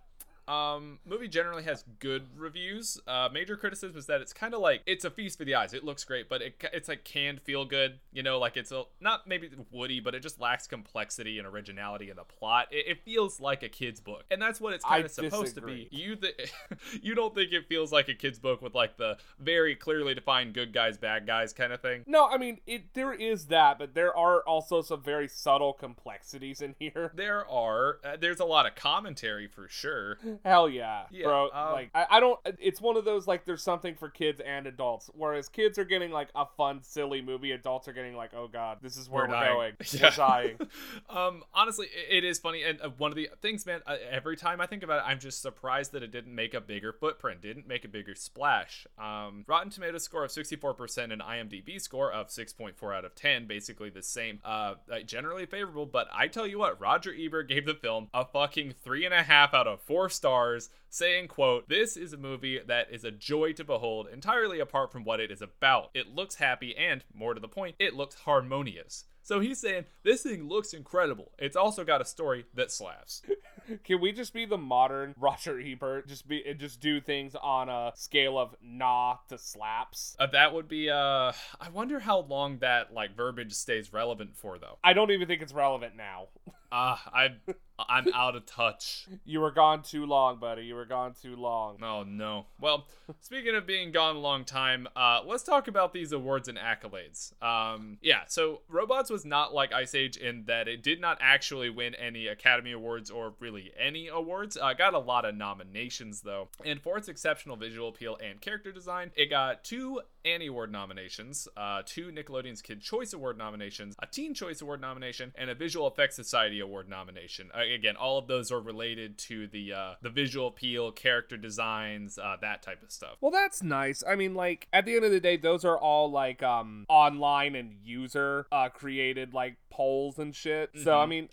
S1: Um, movie generally has good reviews. Uh, major criticism is that it's kind of like it's a feast for the eyes. It looks great, but it it's like canned feel good. You know, like it's a not maybe woody, but it just lacks complexity and originality in the plot. It, it feels like a kid's book, and that's what it's kind of supposed
S3: disagree.
S1: to be. You th- you don't think it feels like a kid's book with like the very clearly defined good guys, bad guys kind of thing?
S3: No, I mean it. There is that, but there are also some very subtle complexities in here.
S1: There are uh, there's a lot of commentary for sure.
S3: Hell yeah,
S1: Yeah,
S3: bro.
S1: um,
S3: like I, I don't. It's one of those like there's something for kids and adults. Whereas kids are getting like a fun, silly movie. Adults are getting like, oh god, this is where
S1: We're
S3: we're, going.
S1: Yeah.
S3: We're dying.
S1: um, honestly, it is funny, and uh, one of the things, man, every time I think about it, I'm just surprised that it didn't make a bigger footprint, didn't make a bigger splash. Um, Rotten Tomatoes score of 64% and IMDb score of 6.4 out of 10, basically the same. Uh, uh, generally favorable, but I tell you what, Roger Ebert gave the film a fucking three and a half out of four stars, saying, "quote This is a movie that is a joy to behold, entirely apart from what it is about. It looks happy, and more to the point, it looks harmonious." So he's saying this thing looks incredible. It's also got a story that slaps.
S3: Can we just be the modern Roger Ebert? Just be and just do things on a scale of nah to slaps.
S1: Uh, that would be uh I wonder how long that like verbiage stays relevant for though.
S3: I don't even think it's relevant now.
S1: Ah, I I'm out of touch.
S3: You were gone too long, buddy. You were gone too long.
S1: Oh no. Well, speaking of being gone a long time, uh, let's talk about these awards and accolades. Um, yeah, so Robots was not like Ice Age in that it did not actually win any Academy Awards or really any awards. Uh, got a lot of nominations though, and for its exceptional visual appeal and character design, it got two Annie Award nominations, uh, two Nickelodeon's Kid Choice Award nominations, a Teen Choice Award nomination, and a Visual Effects Society Award nomination. Uh, again, all of those are related to the uh, the visual appeal, character designs, uh, that type of stuff.
S3: Well, that's nice. I mean, like at the end of the day, those are all like um online and user uh created like polls and shit. So I
S1: Mhm.
S3: mean.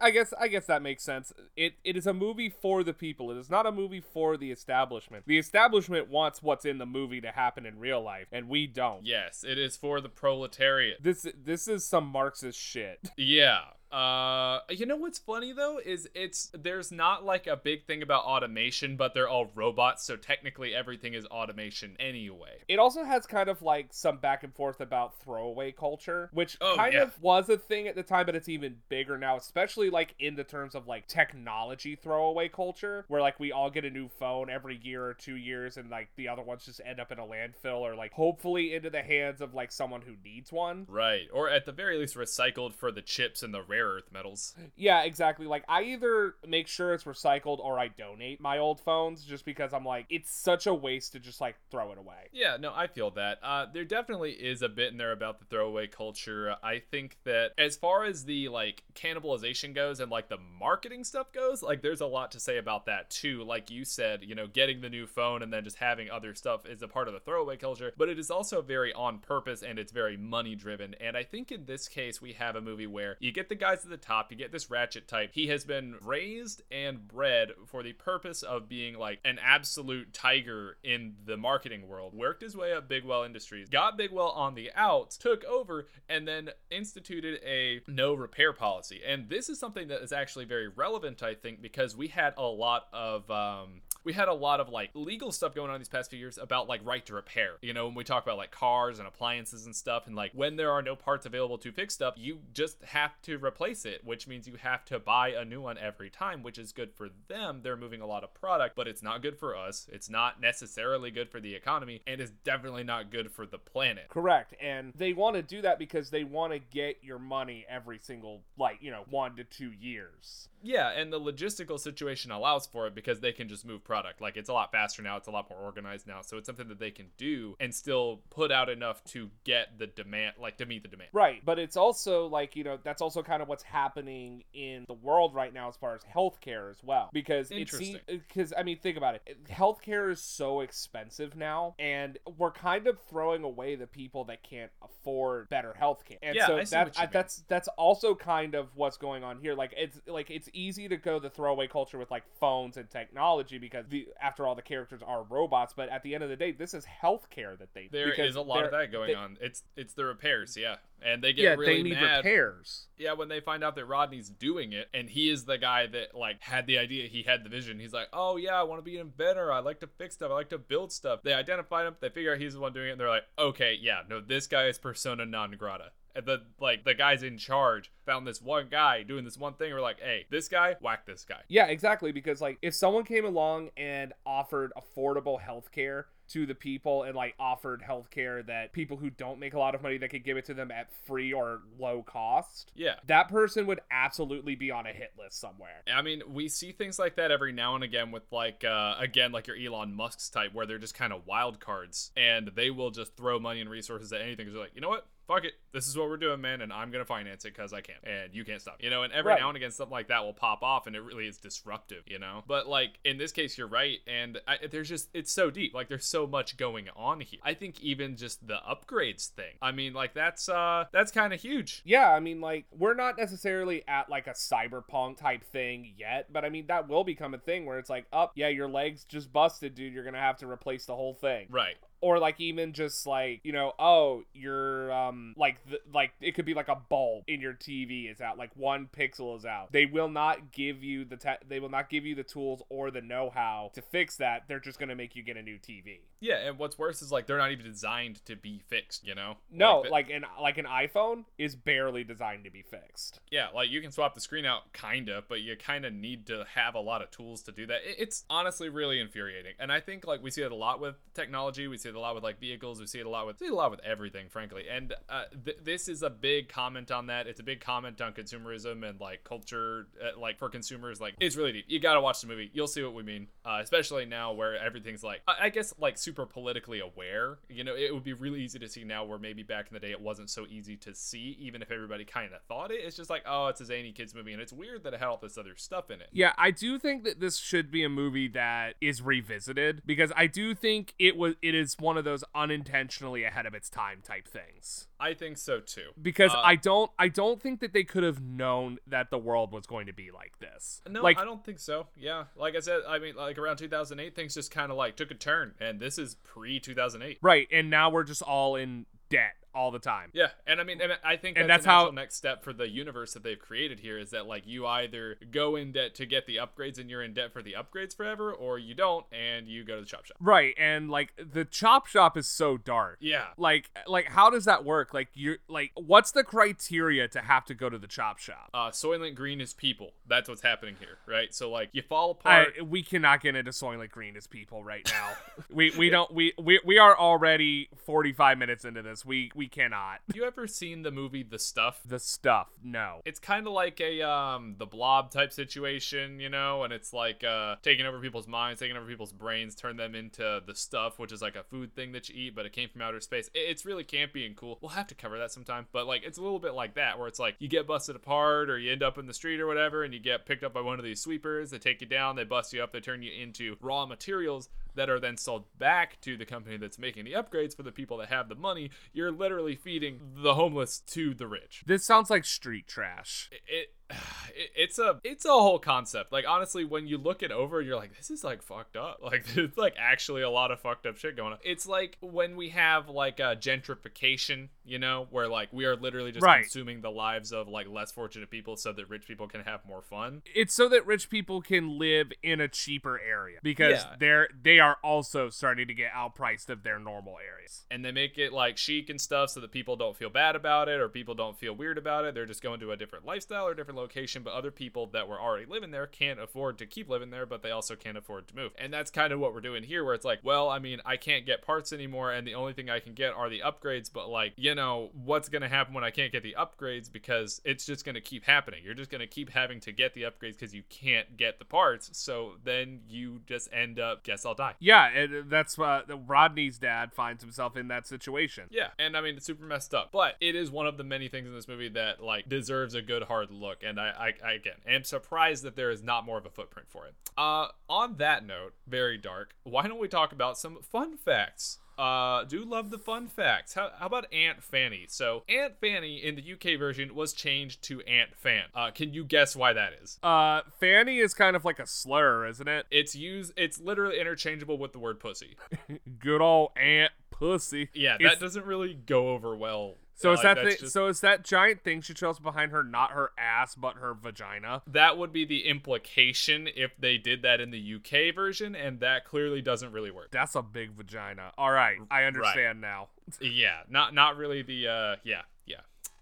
S3: I guess I guess that makes sense. It it is a movie for the people. It is not a movie for the establishment. The establishment wants what's in the movie to happen in real life, and we don't.
S1: Yes, it is for the proletariat.
S3: This this is some Marxist shit.
S1: Yeah. Uh, you know what's funny though is it's there's not like a big thing about automation, but they're all robots, so technically everything is automation anyway.
S3: It also has kind of like some back and forth about throwaway culture, which
S1: Oh,
S3: kind
S1: yeah.
S3: of was a thing at the time, but it's even bigger now, especially like in the terms of like technology throwaway culture, where like we all get a new phone every year or two years, and like the other ones just end up in a landfill or like hopefully into the hands of like someone who needs one.
S1: Right, or at the very least recycled for the chips and the rare earth metals.
S3: Yeah, exactly. Like I either make sure it's recycled or I donate my old phones just because I'm like, it's such a waste to just like throw it away.
S1: Yeah, no, I feel that. Uh, there definitely is a bit in there about the throwaway culture. I think that as far as the like cannibalization goes and like the marketing stuff goes, like there's a lot to say about that too. Like you said, you know, getting the new phone and then just having other stuff is a part of the throwaway culture, but it is also very on purpose and it's very money driven. And I think in this case, we have a movie where you get the guys at the top, you get this ratchet type. He has been raised and bred for the purpose of being like an absolute tiger in the marketing world. Worked his way up Bigweld Industries, got Bigweld on the outs, took over, and then instituted a no repair policy. And this is something that is actually very relevant, I think, because we had a lot of um, we had a lot of like legal stuff going on these past few years about like right to repair. You know, when we talk about like cars and appliances and stuff, and like when there are no parts available to fix stuff, you just have to replace it, which means you have to buy a new one every time, which is good for them. They're moving a lot of product, but it's not good for us. It's not necessarily good for the economy, and it's definitely not good for the planet.
S3: Correct. And they want to do that because they want to get your money every single, like, you know, one to two years.
S1: Yeah, and the logistical situation allows for it because they can just move product. Like it's a lot faster now, it's a lot more organized now. So it's something that they can do and still put out enough to get the demand like to meet the demand.
S3: Right, but it's also like, you know, that's also kind of what's happening in the world right now as far as healthcare as well. Because seems because uh, I mean, think about it. Healthcare is so expensive now and we're kind of throwing away the people that can't afford better healthcare. And
S1: Yeah,
S3: so
S1: I see
S3: that
S1: what you
S3: I,
S1: mean.
S3: that's that's also kind of what's going on here. Like it's like it's easy to go the throwaway culture with like phones and technology because the after all the characters are robots, but at the end of the day, this is healthcare that they
S1: There
S3: because
S1: a lot of that going
S3: they-
S1: on. It's it's the repairs, yeah. And they get
S3: Yeah,
S1: really
S3: they need
S1: mad.
S3: repairs.
S1: Yeah, when they find out that Rodney's doing it and he is the guy that like had the idea, he had the vision. He's like, "Oh yeah, I want to be an inventor. I like to fix stuff. I like to build stuff." They identified him. They figure out he's the one doing it. And they're like, "Okay, yeah, no, this guy is persona non grata." The like the guys in charge found this one guy doing this one thing. We're like, "Hey, this guy, whack this guy."
S3: Yeah, exactly. Because like if someone came along and offered affordable healthcare to the people and like offered healthcare that people who don't make a lot of money that could give it to them at free or low cost,
S1: Yeah.
S3: that person would absolutely be on a hit list somewhere.
S1: I mean, we see things like that every now and again with like uh again like your Elon Musk's type where they're just kind of wild cards and they will just throw money and resources at anything. 'cause they're like, you know what? Fuck it. This is what we're doing, man, and I'm gonna finance it because I can, and you can't stop. You know, and every
S3: Right.
S1: now and again something like that will pop off, and it really is disruptive. You know, but like in this case, you're right, and I, there's just it's so deep. Like there's so much going on here. I think even just the upgrades thing. I mean, like that's uh that's kind of huge.
S3: Yeah, I mean, like, we're not necessarily at like a cyberpunk type thing yet, but I mean, that will become a thing where it's like, up, yeah, your legs just busted, dude. You're gonna have to replace the whole thing.
S1: Right.
S3: Or like even just like you know oh you're um like the, like it could be like a bulb in your tv is out like one pixel is out they will not give you the te- they will not give you the tools or the know-how to fix that they're just going to make you get a new tv
S1: Yeah, and what's worse is like they're not even designed to be fixed. You know.
S3: no
S1: the-
S3: like an like an iphone is barely designed to be fixed
S1: Yeah, like you can swap the screen out, kinda, but you kind of need to have a lot of tools to do that. It's honestly really infuriating, and I think like we see it a lot with technology. We see it a lot with like vehicles. We see it a lot with see a lot with everything, frankly. And uh, th- this is a big comment on that. It's a big comment on consumerism and like culture, uh, like for consumers. Like it's really deep. You gotta watch the movie. You'll see what we mean, uh, especially now where everything's like I-, I guess like super politically aware. You know, it would be really easy to see now where maybe back in the day it wasn't so easy to see, even if everybody kind of thought it. It's just like, oh, it's a zany kids movie, and it's weird that it had all this other stuff in it.
S3: Yeah, I do think that this should be a movie that is revisited because I do think it was it is one of those unintentionally ahead of its time type things.
S1: I think so too.
S3: Because
S1: Uh,
S3: I don't I don't think that they could have known that the world was going to be like this.
S1: No,
S3: like
S1: I don't think so. Yeah, like I said, I mean, like around 2008, things just kind of like took a turn, and this is pre 2008.
S3: right, and now we're just all in debt all the time.
S1: Yeah, and I mean, and I think
S3: And
S1: that's,
S3: that's
S1: the
S3: how-
S1: next step for the universe that they've created here is that like you either go in debt to get the upgrades and you're in debt for the upgrades forever, or you don't and you go to the chop shop.
S3: Right, and like the chop shop is so dark.
S1: Yeah,
S3: Like like how does that work? Like you're like what's the criteria to have to go to the chop shop?
S1: uh, Soylent Green is people. That's what's happening here, right? So like you fall apart.
S3: I, we cannot get into Soylent Green as people right now. we we don't we, we we are already 45 minutes into this. We we cannot.
S1: Have you ever seen the movie The Stuff?
S3: The stuff. No.
S1: it's kind of like a um the blob type situation you know and it's like uh taking over people's minds taking over people's brains turn them into the stuff which is like a food thing that you eat but it came from outer space It- it's really campy and cool we'll have to cover that sometime but like it's a little bit like that where it's like you get busted apart or you end up in the street or whatever and you get picked up by one of these sweepers they take you down they bust you up they turn you into raw materials that are then sold back to the company that's making the upgrades for the people that have the money you're literally feeding the homeless to the rich
S3: This sounds like street trash.
S1: it, it's a it's a whole concept. Like honestly, when you look it over, you're like, this is like fucked up. Like it's like actually a lot of fucked up shit going on. It's like when we have like a gentrification, you know, where like we are literally just
S3: Right.
S1: consuming the lives of like less fortunate people so that rich people can have more fun.
S3: It's so that rich people can live in a cheaper area because
S1: Yeah.
S3: they're they are also starting to get outpriced of their normal areas.
S1: And they make it like chic and stuff so that people don't feel bad about it or people don't feel weird about it. They're just going to a different lifestyle or different location, but other people that were already living there can't afford to keep living there, but they also can't afford to move. And that's kind of what we're doing here, where it's like, well, I mean, I can't get parts anymore, and the only thing I can get are the upgrades, but like, you know, what's going to happen when I can't get the upgrades? Because it's just going to keep happening. You're just going to keep having to get the upgrades because you can't get the parts. So then you just end up, guess I'll die.
S3: Yeah, and that's uh, Rodney's dad finds himself in that situation.
S1: Yeah, and I mean it's super messed up, but it is one of the many things in this movie that like deserves a good hard look, and I, I, I again am surprised that there is not more of a footprint for it. Uh, on that note, very dark. Why don't we talk about some fun facts? Uh, do love the fun facts. How, how about Aunt Fanny? So Aunt Fanny in the UK version was changed to Aunt Fan. Uh, can you guess why that is?
S3: Uh, Fanny is kind of like a slur, isn't it?
S1: It's used. It's literally interchangeable with the word pussy.
S3: Good old Aunt Pussy.
S1: Yeah,
S3: It's-
S1: that doesn't really go over well.
S3: So is
S1: Like,
S3: that the,
S1: just-
S3: so is that giant thing she trails behind her not her ass but her vagina?
S1: that would be the implication if they did that in the UK version, and that clearly doesn't really work.
S3: That's a big vagina. All right, I understand now.
S1: yeah, not not really the uh yeah, yeah.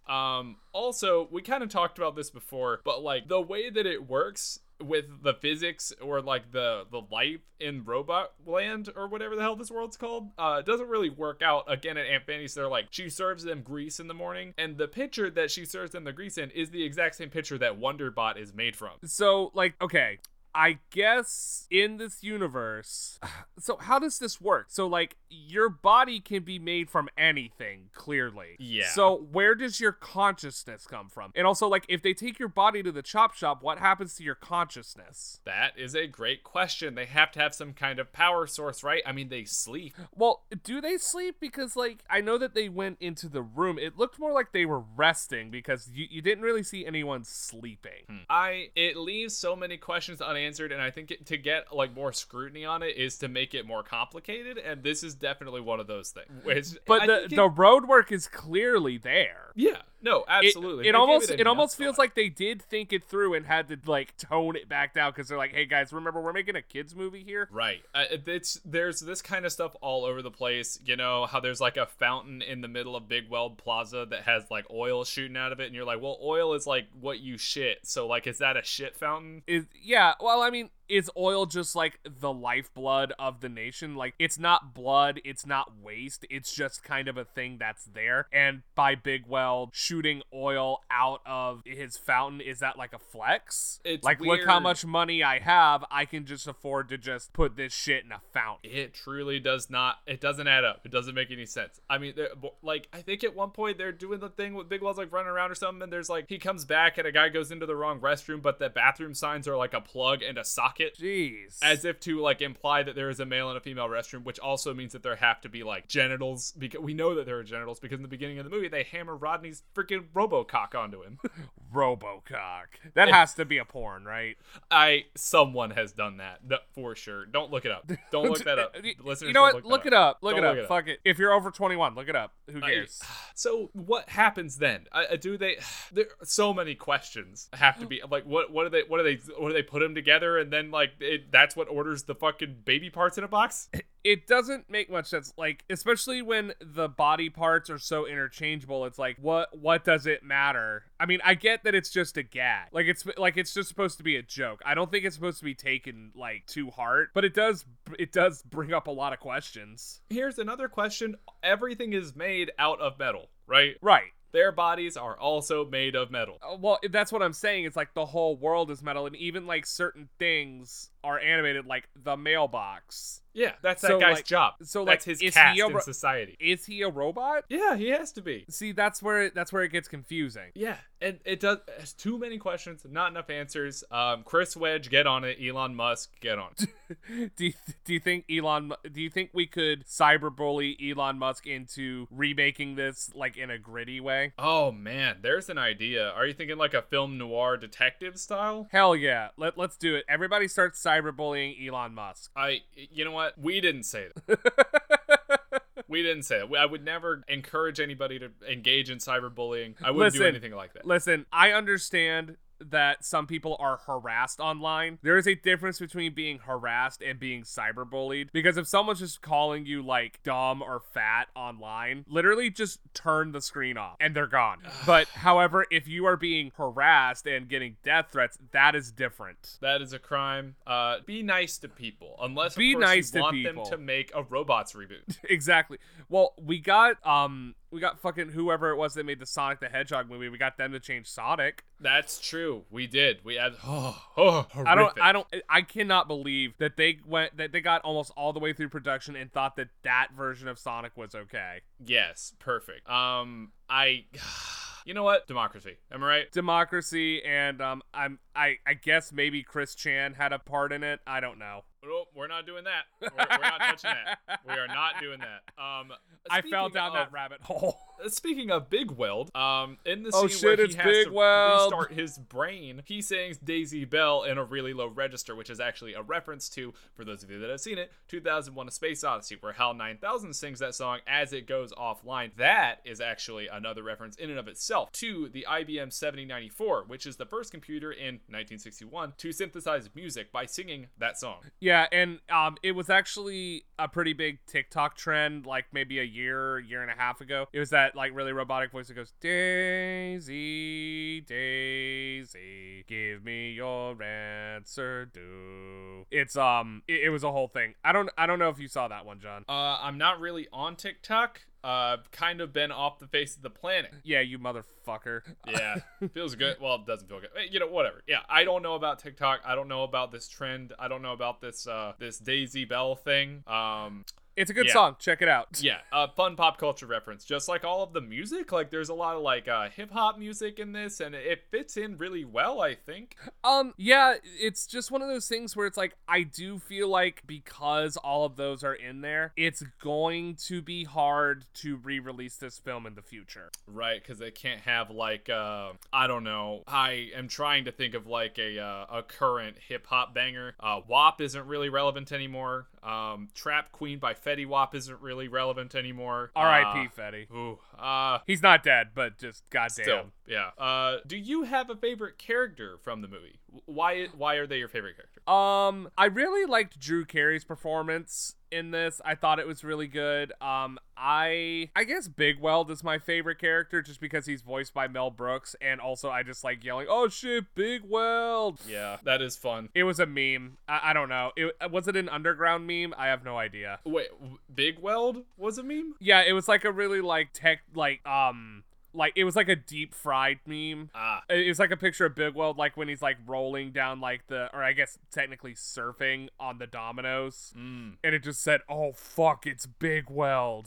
S1: Um also, we kind of talked about this before, but like the way that it works with the physics or like the the life in robot land or whatever the hell this world's called uh doesn't really work out. Again at aunt fanny's they're like she serves them grease in the morning and the pitcher that she serves them the grease in is the exact same pitcher that wonderbot is made from.
S3: So like okay, I guess in this universe, so how does this work? So like your body can be made from anything, clearly.
S1: Yeah.
S3: So where does your consciousness come from? And also like if they take your body to the chop shop, what happens to your consciousness?
S1: that is a great question they have to have some kind of power source right i mean they sleep
S3: Well, do they sleep? Because, like, I know that they went into the room. It looked more like they were resting because you, you didn't really see anyone sleeping. Hmm.
S1: I it leaves so many questions unanswered, and I think it, to get like more scrutiny on it is to make it more complicated, and this is definitely one of those things. Which
S3: But
S1: I
S3: the,
S1: it-
S3: the road work is clearly there.
S1: yeah, no, absolutely.
S3: It,
S1: gave
S3: almost it almost feels like they did think it through and had to like tone it back down because they're like, hey guys, remember we're making a kids movie here.
S1: Right. Uh, it's there's this kind of stuff all over the place. You know how there's like a fountain in the middle of Bigweld Plaza that has like oil shooting out of it, and you're like, well, oil is like what you shit. So like, is that a shit fountain?
S3: Is yeah, well, I mean, is oil just like the lifeblood of the nation? Like, it's not blood, it's not waste, it's just kind of a thing that's there. And by Bigweld shooting oil out of his fountain, is that like a flex?
S1: It's
S3: like, look how much money I have, I can just afford to just put this shit in a fountain.
S1: It truly does not. It doesn't add up. It doesn't make any sense. I mean, like I think at one point they're doing the thing with Bigweld's like running around or something, and there's like he comes back and a guy goes into the wrong restroom, but the bathroom signs are like a plug and a socket.
S3: Jeez.
S1: As if to like imply that there is a male and a female restroom, which also means that there have to be like genitals because we know that there are genitals because in the beginning of the movie they hammer Rodney's freaking RoboCock onto him.
S3: Robocock. That has to be a porn, right?
S1: I someone has done that for sure. Don't look it up. Don't look that up. Listeners,
S3: you know what?
S1: Look,
S3: Look it up. Look it up.
S1: look it up.
S3: Fuck it. If you're over 21, look it up. Who
S1: I-
S3: cares?
S1: So what happens then? Uh, do they? There so many questions have to be like what? What do they? What do they? What do they put them together and then like it, that's what orders the fucking baby parts in a box?
S3: it doesn't make much sense. Like especially when the body parts are so interchangeable it's like what what does it matter? I mean i get that it's just a gag. Like it's like it's just supposed to be a joke. I don't think it's supposed to be taken like too hard, but it does it does bring up a lot of questions.
S1: Here's another question: Everything is made out of metal, right?
S3: right
S1: Their bodies are also made of metal.
S3: Uh, well that's what i'm saying it's like the whole world is metal and even like certain things are animated like the mailbox
S1: Yeah, that's that
S3: So,
S1: guy's
S3: like-
S1: job.
S3: so,
S1: that's
S3: like,
S1: his
S3: is
S1: cast
S3: he a
S1: in society.
S3: is he a robot
S1: Yeah, he has to be.
S3: see that's where that's where it gets confusing
S1: Yeah, and it does. Has too many questions, not enough answers. Um, Chris Wedge, get on it. Elon Musk, get on. it.
S3: do you, do you think Elon do you think we could cyberbully Elon Musk into remaking this like in a gritty way?
S1: oh man, there's an idea. Are you thinking like a film noir detective style?
S3: Hell yeah. Let, let's do it. Everybody starts cyberbullying Elon Musk.
S1: I, you know what? We didn't say that. we didn't say that. I would never encourage anybody to engage in cyberbullying. I wouldn't do anything like that.
S3: Listen, I understand that some people are harassed online. There is a difference between being harassed and being cyberbullied because if someone's just calling you like dumb or fat online, literally just turn the screen off and they're gone. but however, if you are being harassed and getting death threats, that is different.
S1: That is a crime. Uh, be nice to people, unless of
S3: Be
S1: course,
S3: nice
S1: you
S3: to
S1: want
S3: people.
S1: them to make a robots reboot.
S3: exactly. Well, we got um we got fucking whoever it was that made the Sonic the Hedgehog movie. We got them to change Sonic.
S1: That's true. We did. We had. Oh, oh
S3: I don't. I don't I cannot believe that they went that they got almost all the way through production and thought that that version of Sonic was okay.
S1: Yes, perfect. Um, I. You know what? Democracy. Am I right?
S3: Democracy and um I'm I I guess maybe Chris Chan had a part in it. I don't know.
S1: Oh, we're not doing that. We're, we're not touching that. We are not doing that. Um,
S3: I fell down that rabbit hole.
S1: Speaking of Bigweld, um, in the
S3: Oh,
S1: scene
S3: shit,
S1: where he has
S3: Big
S1: to
S3: Weld.
S1: restart his brain, he sings Daisy Bell in a really low register, which is actually a reference to, for those of you that have seen it, 2001: A Space Odyssey, where HAL 9000 sings that song as it goes offline. That is actually another reference in and of itself to the IBM 7094, which is the first computer in 1961 to synthesize music by singing that song.
S3: Yeah, and um, it was actually a pretty big TikTok trend, like maybe a year, year and a half ago. It was that like really robotic voice that goes, "Daisy, Daisy, give me your answer, do." It's um, it, it was a whole thing. I don't, I don't know if you saw that one, John.
S1: Uh, I'm not really on TikTok. Uh, kind of been off the face of the planet.
S3: Yeah, you motherfucker.
S1: Yeah, feels good. Well, it doesn't feel good. Eh, You know, whatever. Yeah, I don't know about TikTok. I don't know about this trend. I don't know about this uh this Daisy Bell thing. Um,
S3: It's a good
S1: Yeah.
S3: song. Check it out.
S1: yeah, uh, fun pop culture reference. Just like all of the music, like there's a lot of like uh, hip hop music in this, and it fits in really well. I think.
S3: Um, yeah, it's just one of those things where it's like I do feel like because all of those are in there, it's going to be hard to re-release this film in the future.
S1: Right, because they can't have like uh, I don't know. I am trying to think of like a uh, a current hip hop banger. Uh, WAP isn't really relevant anymore. Um, Trap Queen by Fetty Wap isn't really relevant anymore.
S3: R.I.P. Fetty.
S1: Uh, ooh, uh,
S3: He's not dead, but just goddamn.
S1: still, yeah. Uh, do you have a favorite character from the movie? Why why are they your favorite character?
S3: Um, I really liked Drew Carey's performance in this. I thought it was really good. Um, I I guess Bigweld is my favorite character just because he's voiced by Mel Brooks, and also I just like yelling, "Oh shit, Bigweld!"
S1: Yeah, that is fun.
S3: It was a meme. I, I don't know. It was it an underground meme? I have no idea.
S1: Wait, Bigweld was a meme?
S3: Yeah, it was like a really like tech like um like it was like a deep fried meme.
S1: Ah,
S3: It was like a picture of Bigweld like when he's like rolling down like the or I guess technically surfing on the dominoes.
S1: mm.
S3: And it just said, "Oh fuck, it's Bigweld."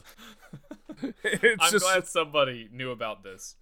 S3: it's
S1: I'm
S3: just
S1: glad somebody knew about this.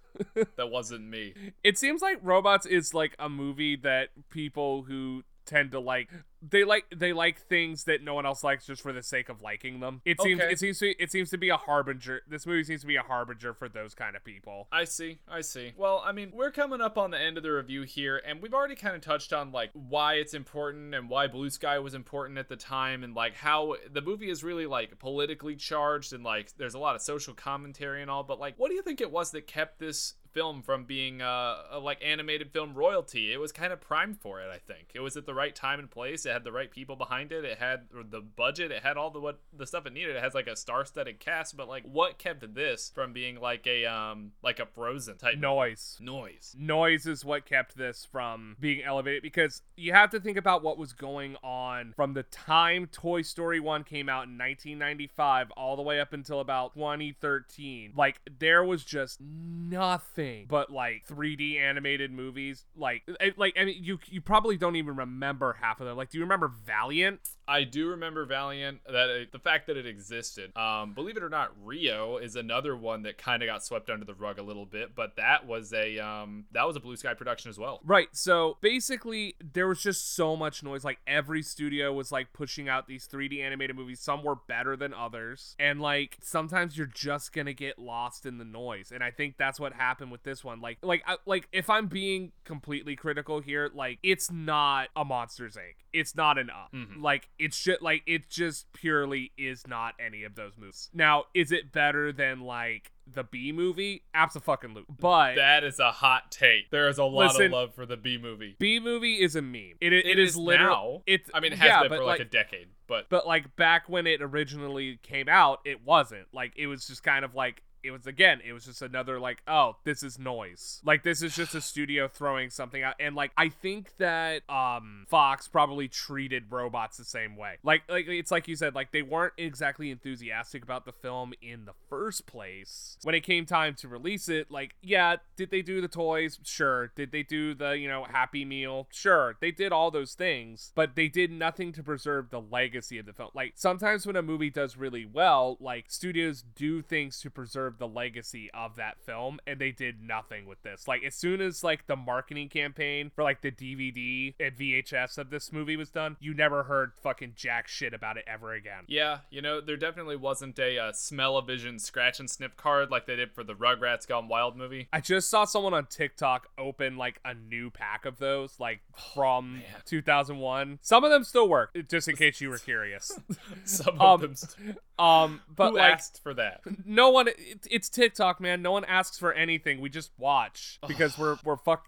S1: that wasn't me.
S3: it seems like Robots is like a movie that people who tend to like they like they like things that no one else likes just for the sake of liking them. It seems
S1: Okay.
S3: it seems to it seems to be a harbinger. This movie seems to be a harbinger for those kind of people.
S1: I see, I see. Well, I mean, we're coming up on the end of the review here, and we've already kind of touched on like why it's important and why Blue Sky was important at the time, and like how the movie is really like politically charged and like there's a lot of social commentary and all. But like, what do you think it was that kept this film from being uh, a like animated film royalty? It was kind of primed for it. I think it was at the right time and place. It had the right people behind it. It had the budget. It had all the what the stuff it needed. It has like a star-studded cast. But like, what kept this from being like a um like a Frozen type
S3: Noise.
S1: noise?
S3: Noise is what kept this from being elevated because you have to think about what was going on from the time Toy Story 1 came out in 1995 all the way up until about 2013. Like, there was just nothing but like 3D animated movies. Like, like I mean, you you probably don't even remember half of them. Like, do you remember Valiant?
S1: I do remember Valiant. That it, the fact that it existed. Um, believe it or not, Rio is another one that kind of got swept under the rug a little bit. But that was a um that was a Blue Sky production as well.
S3: Right. So basically, there was just so much noise. Like every studio was like pushing out these 3D animated movies. Some were better than others, and like sometimes you're just gonna get lost in the noise. And I think that's what happened with this one. Like, like, I, like if I'm being completely critical here, like it's not a Monsters Inc. it's not an up.
S1: Mhm.
S3: Like it's just like it just purely is not any of those movies. Now, is it better than like the Bee Movie? Absolutely. But
S1: That is a hot take. There is a lot
S3: Listen-
S1: of love for the Bee Movie.
S3: Bee Movie is a meme. It, it,
S1: It
S3: is,
S1: is
S3: literal.
S1: now.
S3: It's
S1: I mean, it has
S3: yeah,
S1: been for like, a decade, but
S3: But like back when it originally came out, it wasn't. Like it was just kind of like it was again, it was just another like, oh, this is noise. Like this is just a studio throwing something out. And like I think that um Fox probably treated robots the same way. Like like it's like you said, like they weren't exactly enthusiastic about the film in the first place. When it came time to release it, like, yeah, did they do the toys? Sure. Did they do the, you know, happy meal? Sure. They did all those things, but they did nothing to preserve the legacy of the film. Like sometimes when a movie does really well, like studios do things to preserve the legacy of that film, and they did nothing with this. Like as soon as like the marketing campaign for like the DVD and VHS of this movie was done, you never heard fucking jack shit about it ever again.
S1: yeah, you know, there definitely wasn't a uh, smell-o-vision scratch and sniff card like they did for the Rugrats Gone Wild movie.
S3: I just saw someone on TikTok open like a new pack of those, like from 2001. Some of them still work, just in case you were curious.
S1: Some
S3: Um,
S1: of them. St-
S3: Um, but
S1: Who
S3: like,
S1: asked for that?
S3: no one. It, it's TikTok, man. No one asks for anything. We just watch because we're we're fuck.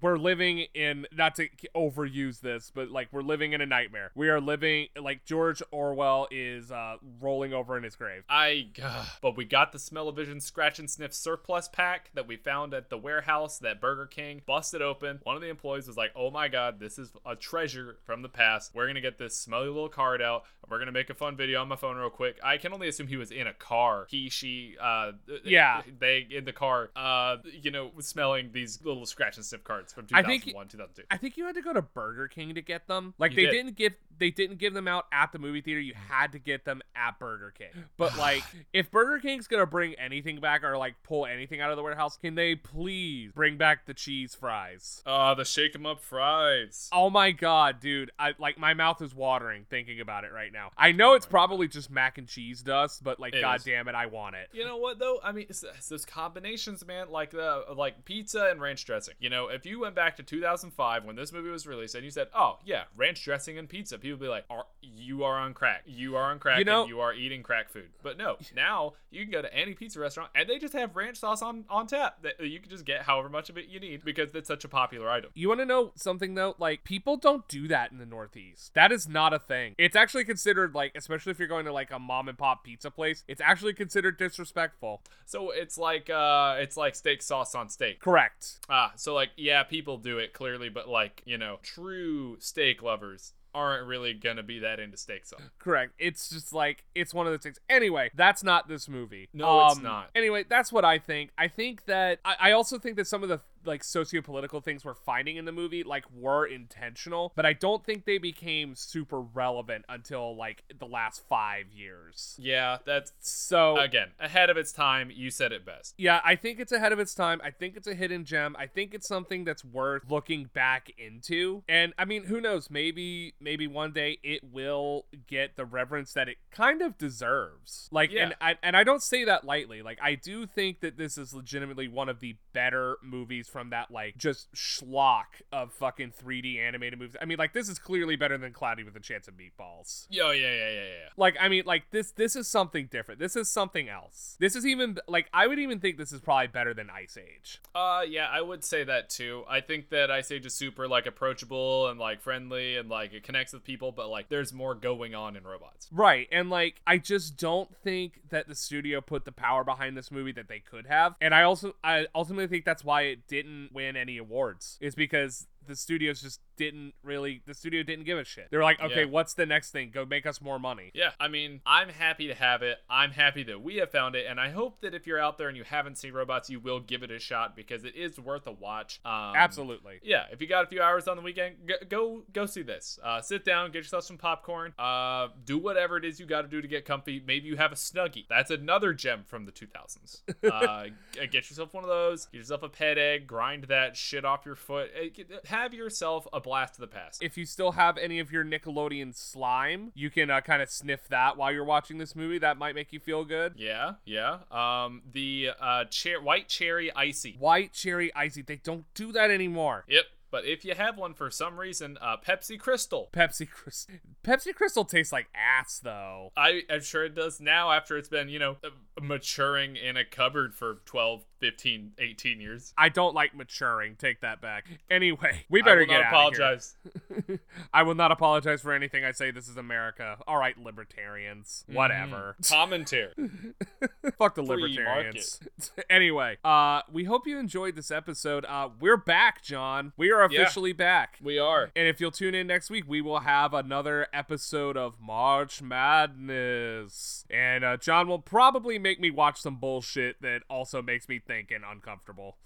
S3: We're living in not to overuse this, but like we're living in a nightmare. We are living like George Orwell is uh rolling over in his grave.
S1: I, but we got the Smell-O-Vision Scratch and Sniff surplus pack that we found at the warehouse that Burger King busted open. One of the employees was like, "Oh my god, this is a treasure from the past. We're gonna get this smelly little card out. We're gonna make a fun video on my phone real quick." I can only assume he was in a car. He, she, uh,
S3: Yeah.
S1: they in the car, uh, you know, smelling these little scratch and sniff cards from
S3: I think-
S1: 2001, 2002.
S3: I think you had to go to Burger King to get them. Like
S1: You
S3: they
S1: did.
S3: not give they didn't give them out at the movie theater. You had to get them at Burger King. But like if Burger King's gonna bring anything back or like pull anything out of the warehouse, can they please bring back the cheese fries?
S1: Uh, the shake 'em up fries.
S3: Oh my god, dude! I like my mouth is watering thinking about it right now. I know it's probably just mac and cheese dust, but like,
S1: It
S3: god
S1: is.
S3: damn it, I want it.
S1: You know what though? I mean, it's, it's those combinations, man. Like the like pizza and ranch dressing. You know, if you went back to 2005 when this movie was released and you said, "Oh yeah, ranch dressing and pizza," people be like, are, "You are on crack. You are on crack.
S3: You know-
S1: and you are eating crack food." But no, now you can go to any pizza restaurant and they just have ranch sauce on on tap. That you can just get however much of it you need because it's such a popular item.
S3: You want to know something though? Like people don't do that in the Northeast. That is not a thing. It's actually considered like, especially if you're going to like a mom and pop pizza place, it's actually considered disrespectful.
S1: So it's like uh, it's like steak sauce on steak.
S3: Correct.
S1: Ah, so like yeah, people do it clearly, but like you know, true steak lovers aren't really gonna be that into steak sauce.
S3: Correct. It's just like it's one of those things. Anyway, that's not this movie.
S1: No, it's
S3: Um,
S1: not.
S3: Anyway, that's what I think. I think that I, I also think that some of the like socio-political things we're finding in the movie like were intentional, but I don't think they became super relevant until like the last five years.
S1: Yeah, that's
S3: So
S1: again ahead of its time. You said it best.
S3: yeah, I think it's ahead of its time. I think it's a hidden gem. I think it's something that's worth looking back into. And I mean, who knows? Maybe maybe one day it will get the reverence that it kind of deserves. Like and I, and I don't say that lightly. Like I do think that this is legitimately one of the better movies from that like just schlock of fucking 3D animated movies. I mean, like this is clearly better than Cloudy with a Chance of Meatballs.
S1: Yo, yeah, yeah, yeah, yeah.
S3: Like I mean, like this this is something different. This is something else. This is even like I would even think this is probably better than Ice Age.
S1: Uh, yeah, I would say that too. I think that Ice Age is super like approachable and like friendly and like it connects with people, but like there's more going on in robots.
S3: Right. And like I just don't think that the studio put the power behind this movie that they could have. And I also I ultimately think that's why it didn't win any awards. Is because the studios just didn't really the studio didn't give a shit. They were like, okay,
S1: Yeah.
S3: what's the next thing? Go make us more money.
S1: Yeah, I mean, I'm happy to have it. I'm happy that we have found it, and I hope that if you're out there and you haven't seen Robots, you will give it a shot because it is worth a watch. Um,
S3: Absolutely.
S1: Yeah, if you got a few hours on the weekend, go go, go see this. Uh, sit down, get yourself some popcorn. Uh, do whatever it is you got to do to get comfy. Maybe you have a snuggie. That's another gem from the 2000s. Uh, get yourself one of those. Get yourself a Ped Egg. Grind that shit off your foot. Eh, Have yourself a blast of the past.
S3: If you still have any of your Nickelodeon slime, you can uh, kind of sniff that while you're watching this movie. That might make you feel good.
S1: Yeah, yeah. Um, the uh, cher- white cherry icy.
S3: White cherry icy. They don't do that anymore.
S1: Yep. but if you have one for some reason, uh, Pepsi Crystal.
S3: Pepsi Crystal. Pepsi Crystal tastes like ass, though.
S1: I, I'm sure it does now after it's been, you know, maturing in a cupboard for 12, 15, 18 years.
S3: I don't like maturing. Take that back. Anyway, we better get out
S1: apologize.
S3: I will not apologize for anything I say. This is America. All right, libertarians. Whatever.
S1: Commentary.
S3: Fuck the
S1: Free
S3: libertarians. anyway, uh, we hope you enjoyed this episode. Uh, we're back, John. We are
S1: Yeah.
S3: officially back.
S1: We are.
S3: And if you'll tune in next week, we will have another episode of March Madness. And uh, John will probably make me watch some bullshit that also makes me think and uncomfortable.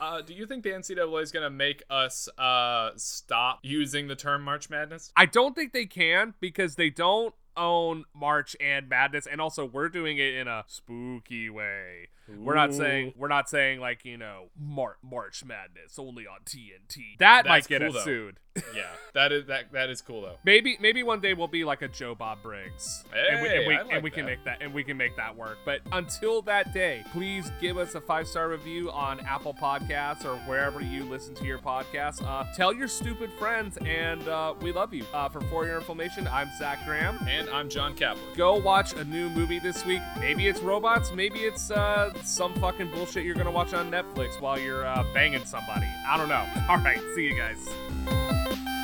S1: Uh, do you think the NCAA is going to make us uh, stop using the term March Madness?
S3: I don't think they can because they don't own March and Madness, and also we're doing it in a spooky way. We're not saying we're not saying like you know Mar- March Madness only on TNT. That
S1: That's
S3: might get
S1: cool,
S3: us
S1: though.
S3: sued.
S1: Yeah, that is that that is cool though.
S3: Maybe maybe one day we'll be like a Joe Bob Briggs, and we, and we,
S1: like
S3: and we can make that and we can make that work. But until that day, please give us a five star review on Apple Podcasts or wherever you listen to your podcasts. Uh, tell your stupid friends, and uh, we love you. Uh, for For Your Information, I'm Zach Graham.
S1: And I'm John Kaplan.
S3: Go watch a new movie this week. Maybe it's robots. Maybe it's uh, some fucking bullshit you're gonna watch on Netflix while you're uh, banging somebody. I don't know. All right, see you guys.